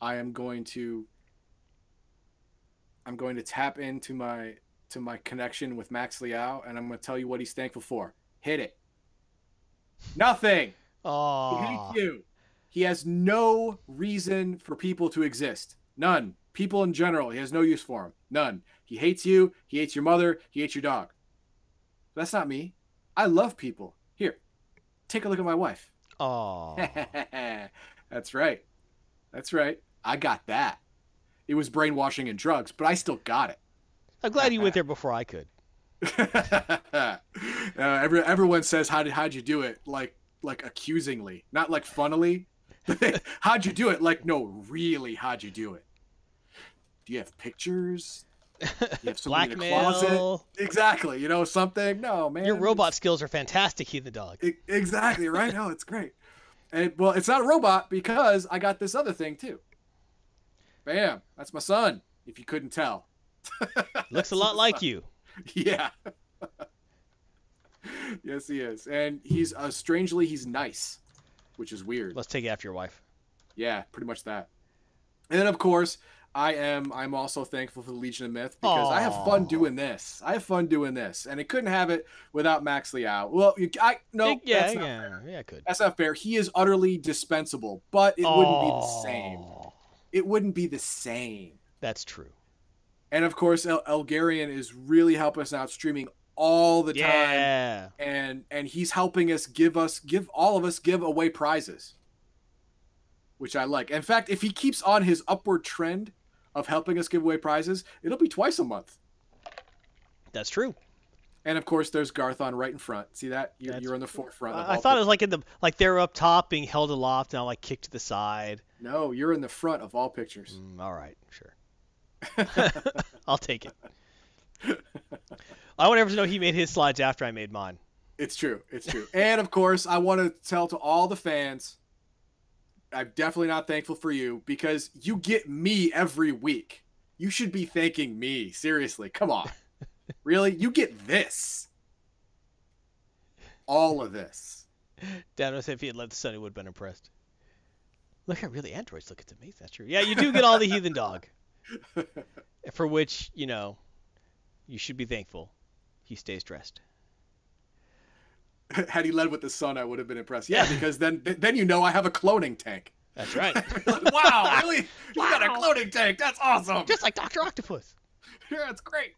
I am going to. I'm going to tap into my to my connection with Max Liao, and I'm going to tell you what he's thankful for. Hit it. Nothing. Oh. He hates you. He has no reason for people to exist. None. People in general, he has no use for them. None. He hates you. He hates your mother. He hates your dog. That's not me. I love people. Here, take a look at my wife. oh. That's right. That's right. I got that. It was brainwashing and drugs, but I still got it. I'm glad you went there before I could. uh, every, everyone says, "How did how'd you do it?" Like like accusingly, not like funnily. how'd you do it? Like no, really, how'd you do it? Do you have pictures? Do you have somebody in the closet? Blackmail. Exactly. You know something? No, man. Your robot skills are fantastic, Heathen Dog. E- exactly right. No, it's great. And well, it's not a robot because I got this other thing too. Bam! That's my son. If you couldn't tell. Looks a lot like you. Yeah. yes, he is, and he's uh, strangely he's nice, which is weird. Let's take it after your wife. Yeah, pretty much that. And then of course, I am I'm also thankful for the Legion of Myth because I have fun doing this. I have fun doing this, and it couldn't have it without Max Liao. Well, you, I no, yeah, that's not yeah, fair. yeah, I could. That's not fair. He is utterly dispensable, but it wouldn't be the same. It wouldn't be the same. That's true. And of course, El- Elgarian is really helping us out streaming all the time. And and he's helping us give us give all of us give away prizes which i like in fact if he keeps on his upward trend of helping us give away prizes it'll be twice a month That's true. and of course there's garthon right in front see that you're, That's- you're in the forefront of I, I thought it was like in the like they're up top being held aloft and I like kicked to the side. no you're in the front of all pictures Mm, all right, sure. I'll take it. I want everyone to know he made his slides after I made mine. it's true it's true and of course i want to tell to all the fans i'm definitely not thankful for you because you get me every week you should be thanking me seriously come on really you get this all of this Dan was if he had left the sun, he would have been impressed. Look how really androids look. It's amazing. That's true. Yeah, you do get all the heathen dog, for which you know you should be thankful. He stays dressed. had he led with the sun i would have been impressed yeah because then then you know i have a cloning tank That's right. Like, wow really you got a cloning tank that's awesome Just like Doctor Octopus. yeah that's great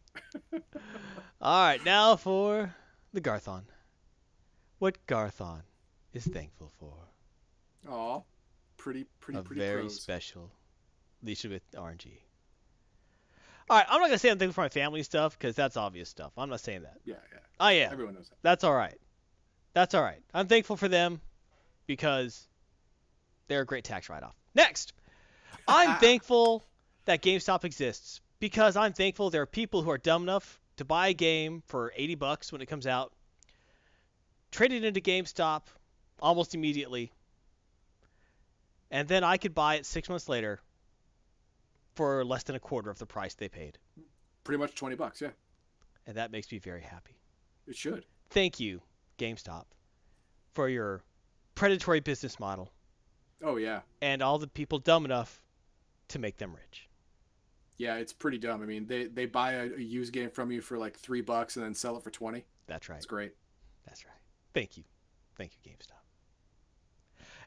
All right, now for the Garthon. What Garthon is thankful for? oh pretty pretty a pretty very pros. special Leisha with RNG. All right, I'm not gonna say I'm thankful for my family stuff because that's obvious stuff. I'm not saying that. yeah yeah I am. everyone knows that That's all right. That's all right. I'm thankful for them because they're a great tax write-off. Next, I'm thankful that GameStop exists because I'm thankful there are people who are dumb enough to buy a game for 80 bucks when it comes out, trade it into GameStop almost immediately, and then I could buy it six months later for less than a quarter of the price they paid, pretty much 20 bucks yeah and that makes me very happy. it should thank you, GameStop, for your predatory business model Oh yeah, and all the people dumb enough to make them rich. yeah. It's pretty dumb. I mean, they they buy a, a used game from you for like three bucks and then sell it for twenty. That's right. It's great. That's right. Thank you. Thank you, GameStop.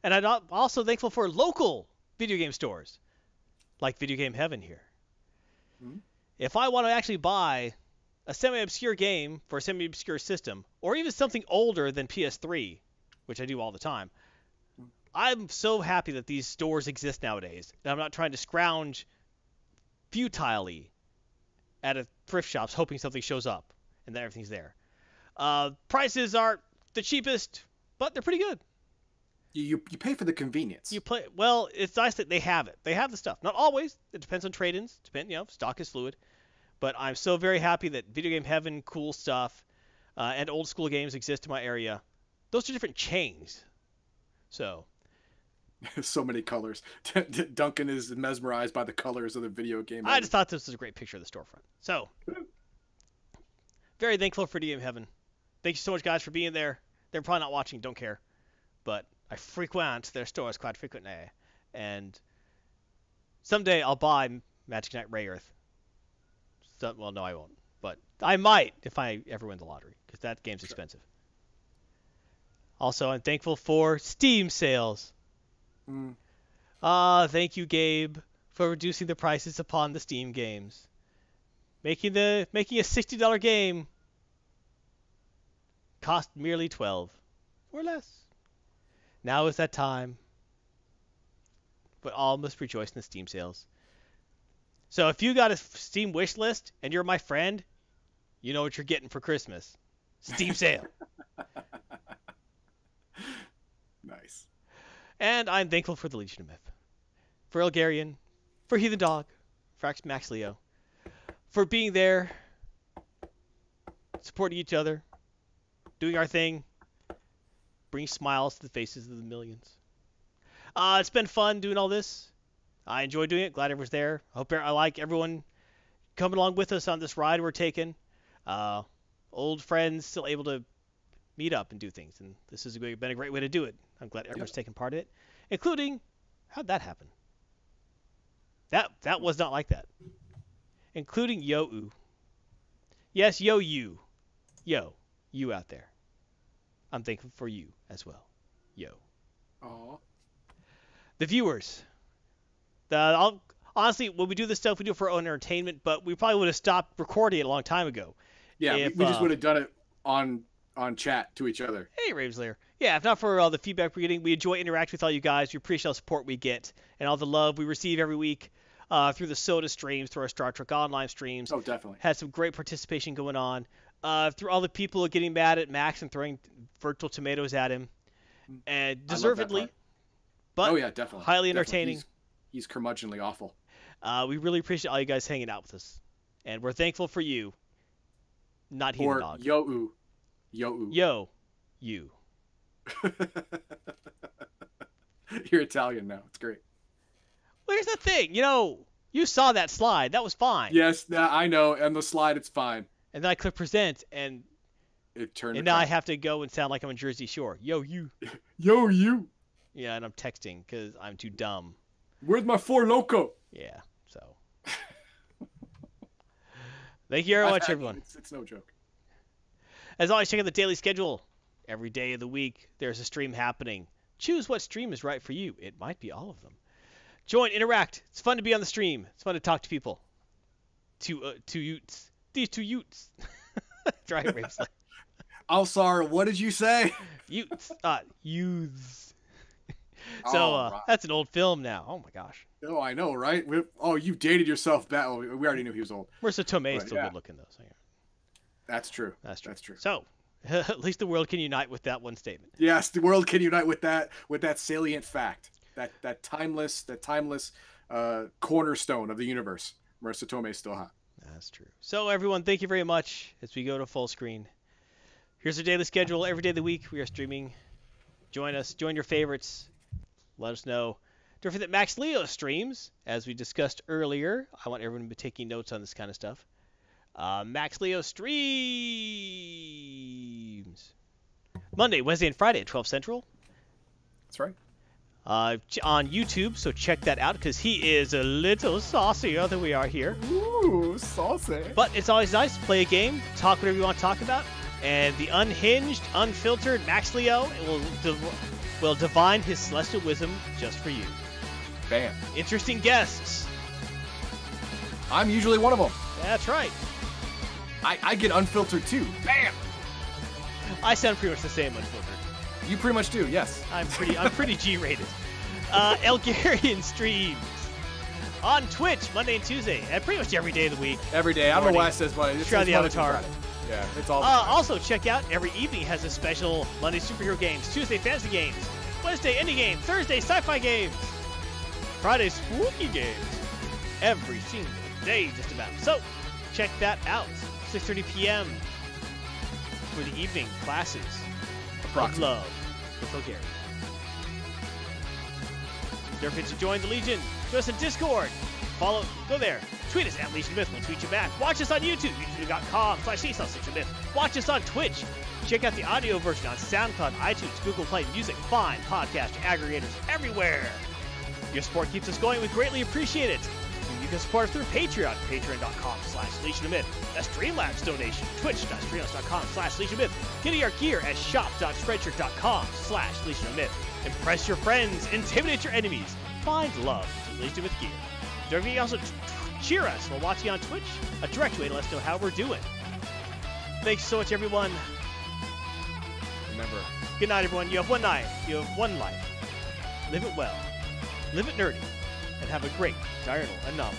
And I'm also thankful for local video game stores like Video Game Heaven here. Mhm. If I want to actually buy a semi obscure game for a semi obscure system, or even something older than PS3, which I do all the time, I'm so happy that these stores exist nowadays. And I'm not trying to scrounge futilely at a thrift shops hoping something shows up and that everything's there. Uh, prices aren't the cheapest, but they're pretty good. You you, you pay for the convenience. You play well. It's nice that they have it. They have the stuff. Not always. It depends on trade-ins. Depend, you know, stock is fluid. But I'm so very happy that Video Game Heaven, cool stuff, uh, and old school games exist in my area. Those are different chains. So so many colors. Duncan is mesmerized by the colors of the video game. I just thought this was a great picture of the storefront. So very thankful for Video Game Heaven. Thank you so much, guys, for being there. They're probably not watching. Don't care. But I frequent their stores quite frequently, and someday I'll buy Magic Knight Rayearth. Well, no, I won't, but I might if I ever win the lottery, because that game's expensive. Also, I'm thankful for Steam sales. Mm, Ah, thank you, Gabe, for reducing the prices upon the Steam games, making the making a sixty-dollar game cost merely twelve or less. Now is that time. But all must rejoice in the Steam sales. So if you got a Steam wish list and you're my friend, you know what you're getting for Christmas. Steam sale. nice. And I'm thankful for the Legion of Myth, for Elgarian, for Heathen Dog, for Ax- Max Leo, for being there, supporting each other, doing our thing, bringing smiles to the faces of the millions. Uh, it's been fun doing all this. I enjoy doing it. Glad everyone's there. Hope I like everyone coming along with us on this ride we're taking. Uh, old friends still able to meet up and do things, and this has been a great way to do it. I'm glad everyone's taking part in it, including how'd that happen? That that was not like that. Including Yo Oo. Yes, Yo you. Yo, you out there. I'm thankful for you as well. Yo. Aw. The viewers. The I'll, honestly, when we do this stuff, we do it for our own entertainment, but we probably would have stopped recording it a long time ago. Yeah, If, we, we just uh, would have done it on on chat to each other. Hey, Raveslayer. Yeah, if not for all the feedback we're getting, we enjoy interacting with all you guys. We appreciate all the support we get and all the love we receive every week uh, through the Soda streams, through our Star Trek Online streams. Oh, definitely. Had some great participation going on. Uh, through all the people getting mad at Max and throwing virtual tomatoes at him, and that deservedly, but oh yeah, definitely. highly Definitely. entertaining. He's, he's curmudgeonly awful. Uh, we really appreciate all you guys hanging out with us, and we're thankful for you. Not Or Dog. yo oo, yo oo. Yo, you. You're Italian now. It's great. Well, here's the thing. You know, you saw that slide. That was fine. Yes, nah, I know. And the slide, it's fine. And then I click present, and It turned. and now I have to go and sound like I'm in Jersey Shore. Yo, you. Yo, you. Yeah, and I'm texting because I'm too dumb. Where's my Four Loko? Yeah, so. Thank you very I've much, everyone. It's, it's no joke. As always, check out the daily schedule. Every day of the week, there's a stream happening. Choose what stream is right for you. It might be all of them. Join, interact. It's fun to be on the stream. It's fun to talk to people. To uh, two Utes. These two Utes. Try it, Raves. Alsar, what did you say? Utes. Uh, youths. so uh, Alright. that's an old film now. Oh my gosh. Oh, I know, right? We, oh, you dated yourself back. Oh, we already knew he was old. Marisa Tomei is still yeah. good looking though. So yeah, That's true. that's true. That's true. So at least the world can unite with that one statement. Yes, the world can unite with that with that salient fact. That that timeless that timeless uh, cornerstone of the universe. Marisa Tomei is still hot. That's true. So everyone, thank you very much as we go to full screen. Here's our daily schedule. Every day of the week we are streaming. Join us. Join your favorites. Let us know. Don't forget that Max Leo streams, as we discussed earlier. I want everyone to be taking notes on this kind of stuff. Uh, Max Leo streams. Monday, Wednesday, and Friday at 12 Central. That's right. Uh, on YouTube, so check that out because he is a little saucier than we are here. Ooh, saucy. But it's always nice to play a game, talk whatever you want to talk about, and the unhinged, unfiltered Max Leo will will divine his celestial wisdom just for you. Bam. Interesting guests. I'm usually one of them. That's right. I, I get unfiltered too. Bam. I sound pretty much the same unfiltered. You pretty much do. Yes. I'm pretty I'm pretty G-rated. Uh, Elgarian streams on Twitch Monday and Tuesday, and pretty much every day of the week. Every day. I don't know Morning. why it says Monday. It Try the Monday avatar. Yeah, it's all. Uh, also, check out every evening has a special Monday superhero games, Tuesday fantasy games, Wednesday indie games, Thursday sci-fi games, Friday spooky games. Every single day, just about. So, check that out. 6:30 p.m. for the evening classes of love with Bulgaria. Don't forget to join the Legion. Join us in Discord. Follow, go there. Tweet us at Legion Myth. We'll tweet you back. Watch us on YouTube, youtube.com slash Myth. Watch us on Twitch. Check out the audio version on SoundCloud, iTunes, Google Play Music, Fine, podcast aggregators everywhere. Your support keeps us going. We greatly appreciate it. You can support us through Patreon, patreon.com slash Legion Myth. That's Streamlabs donation, twitch.streamlabs.com slash Legion of Myth. Getting our gear at shop.spreadshirt.com slash Legion Myth. Impress your friends, intimidate your enemies, find love to Legion Myth gear. Don't forget to also cheer us while watching on Twitch, a direct way to let us know how we're doing. Thanks so much, everyone. Remember, good night, everyone. You have one night, you have one life. Live it well, live it nerdy, and have a great diurnal and novel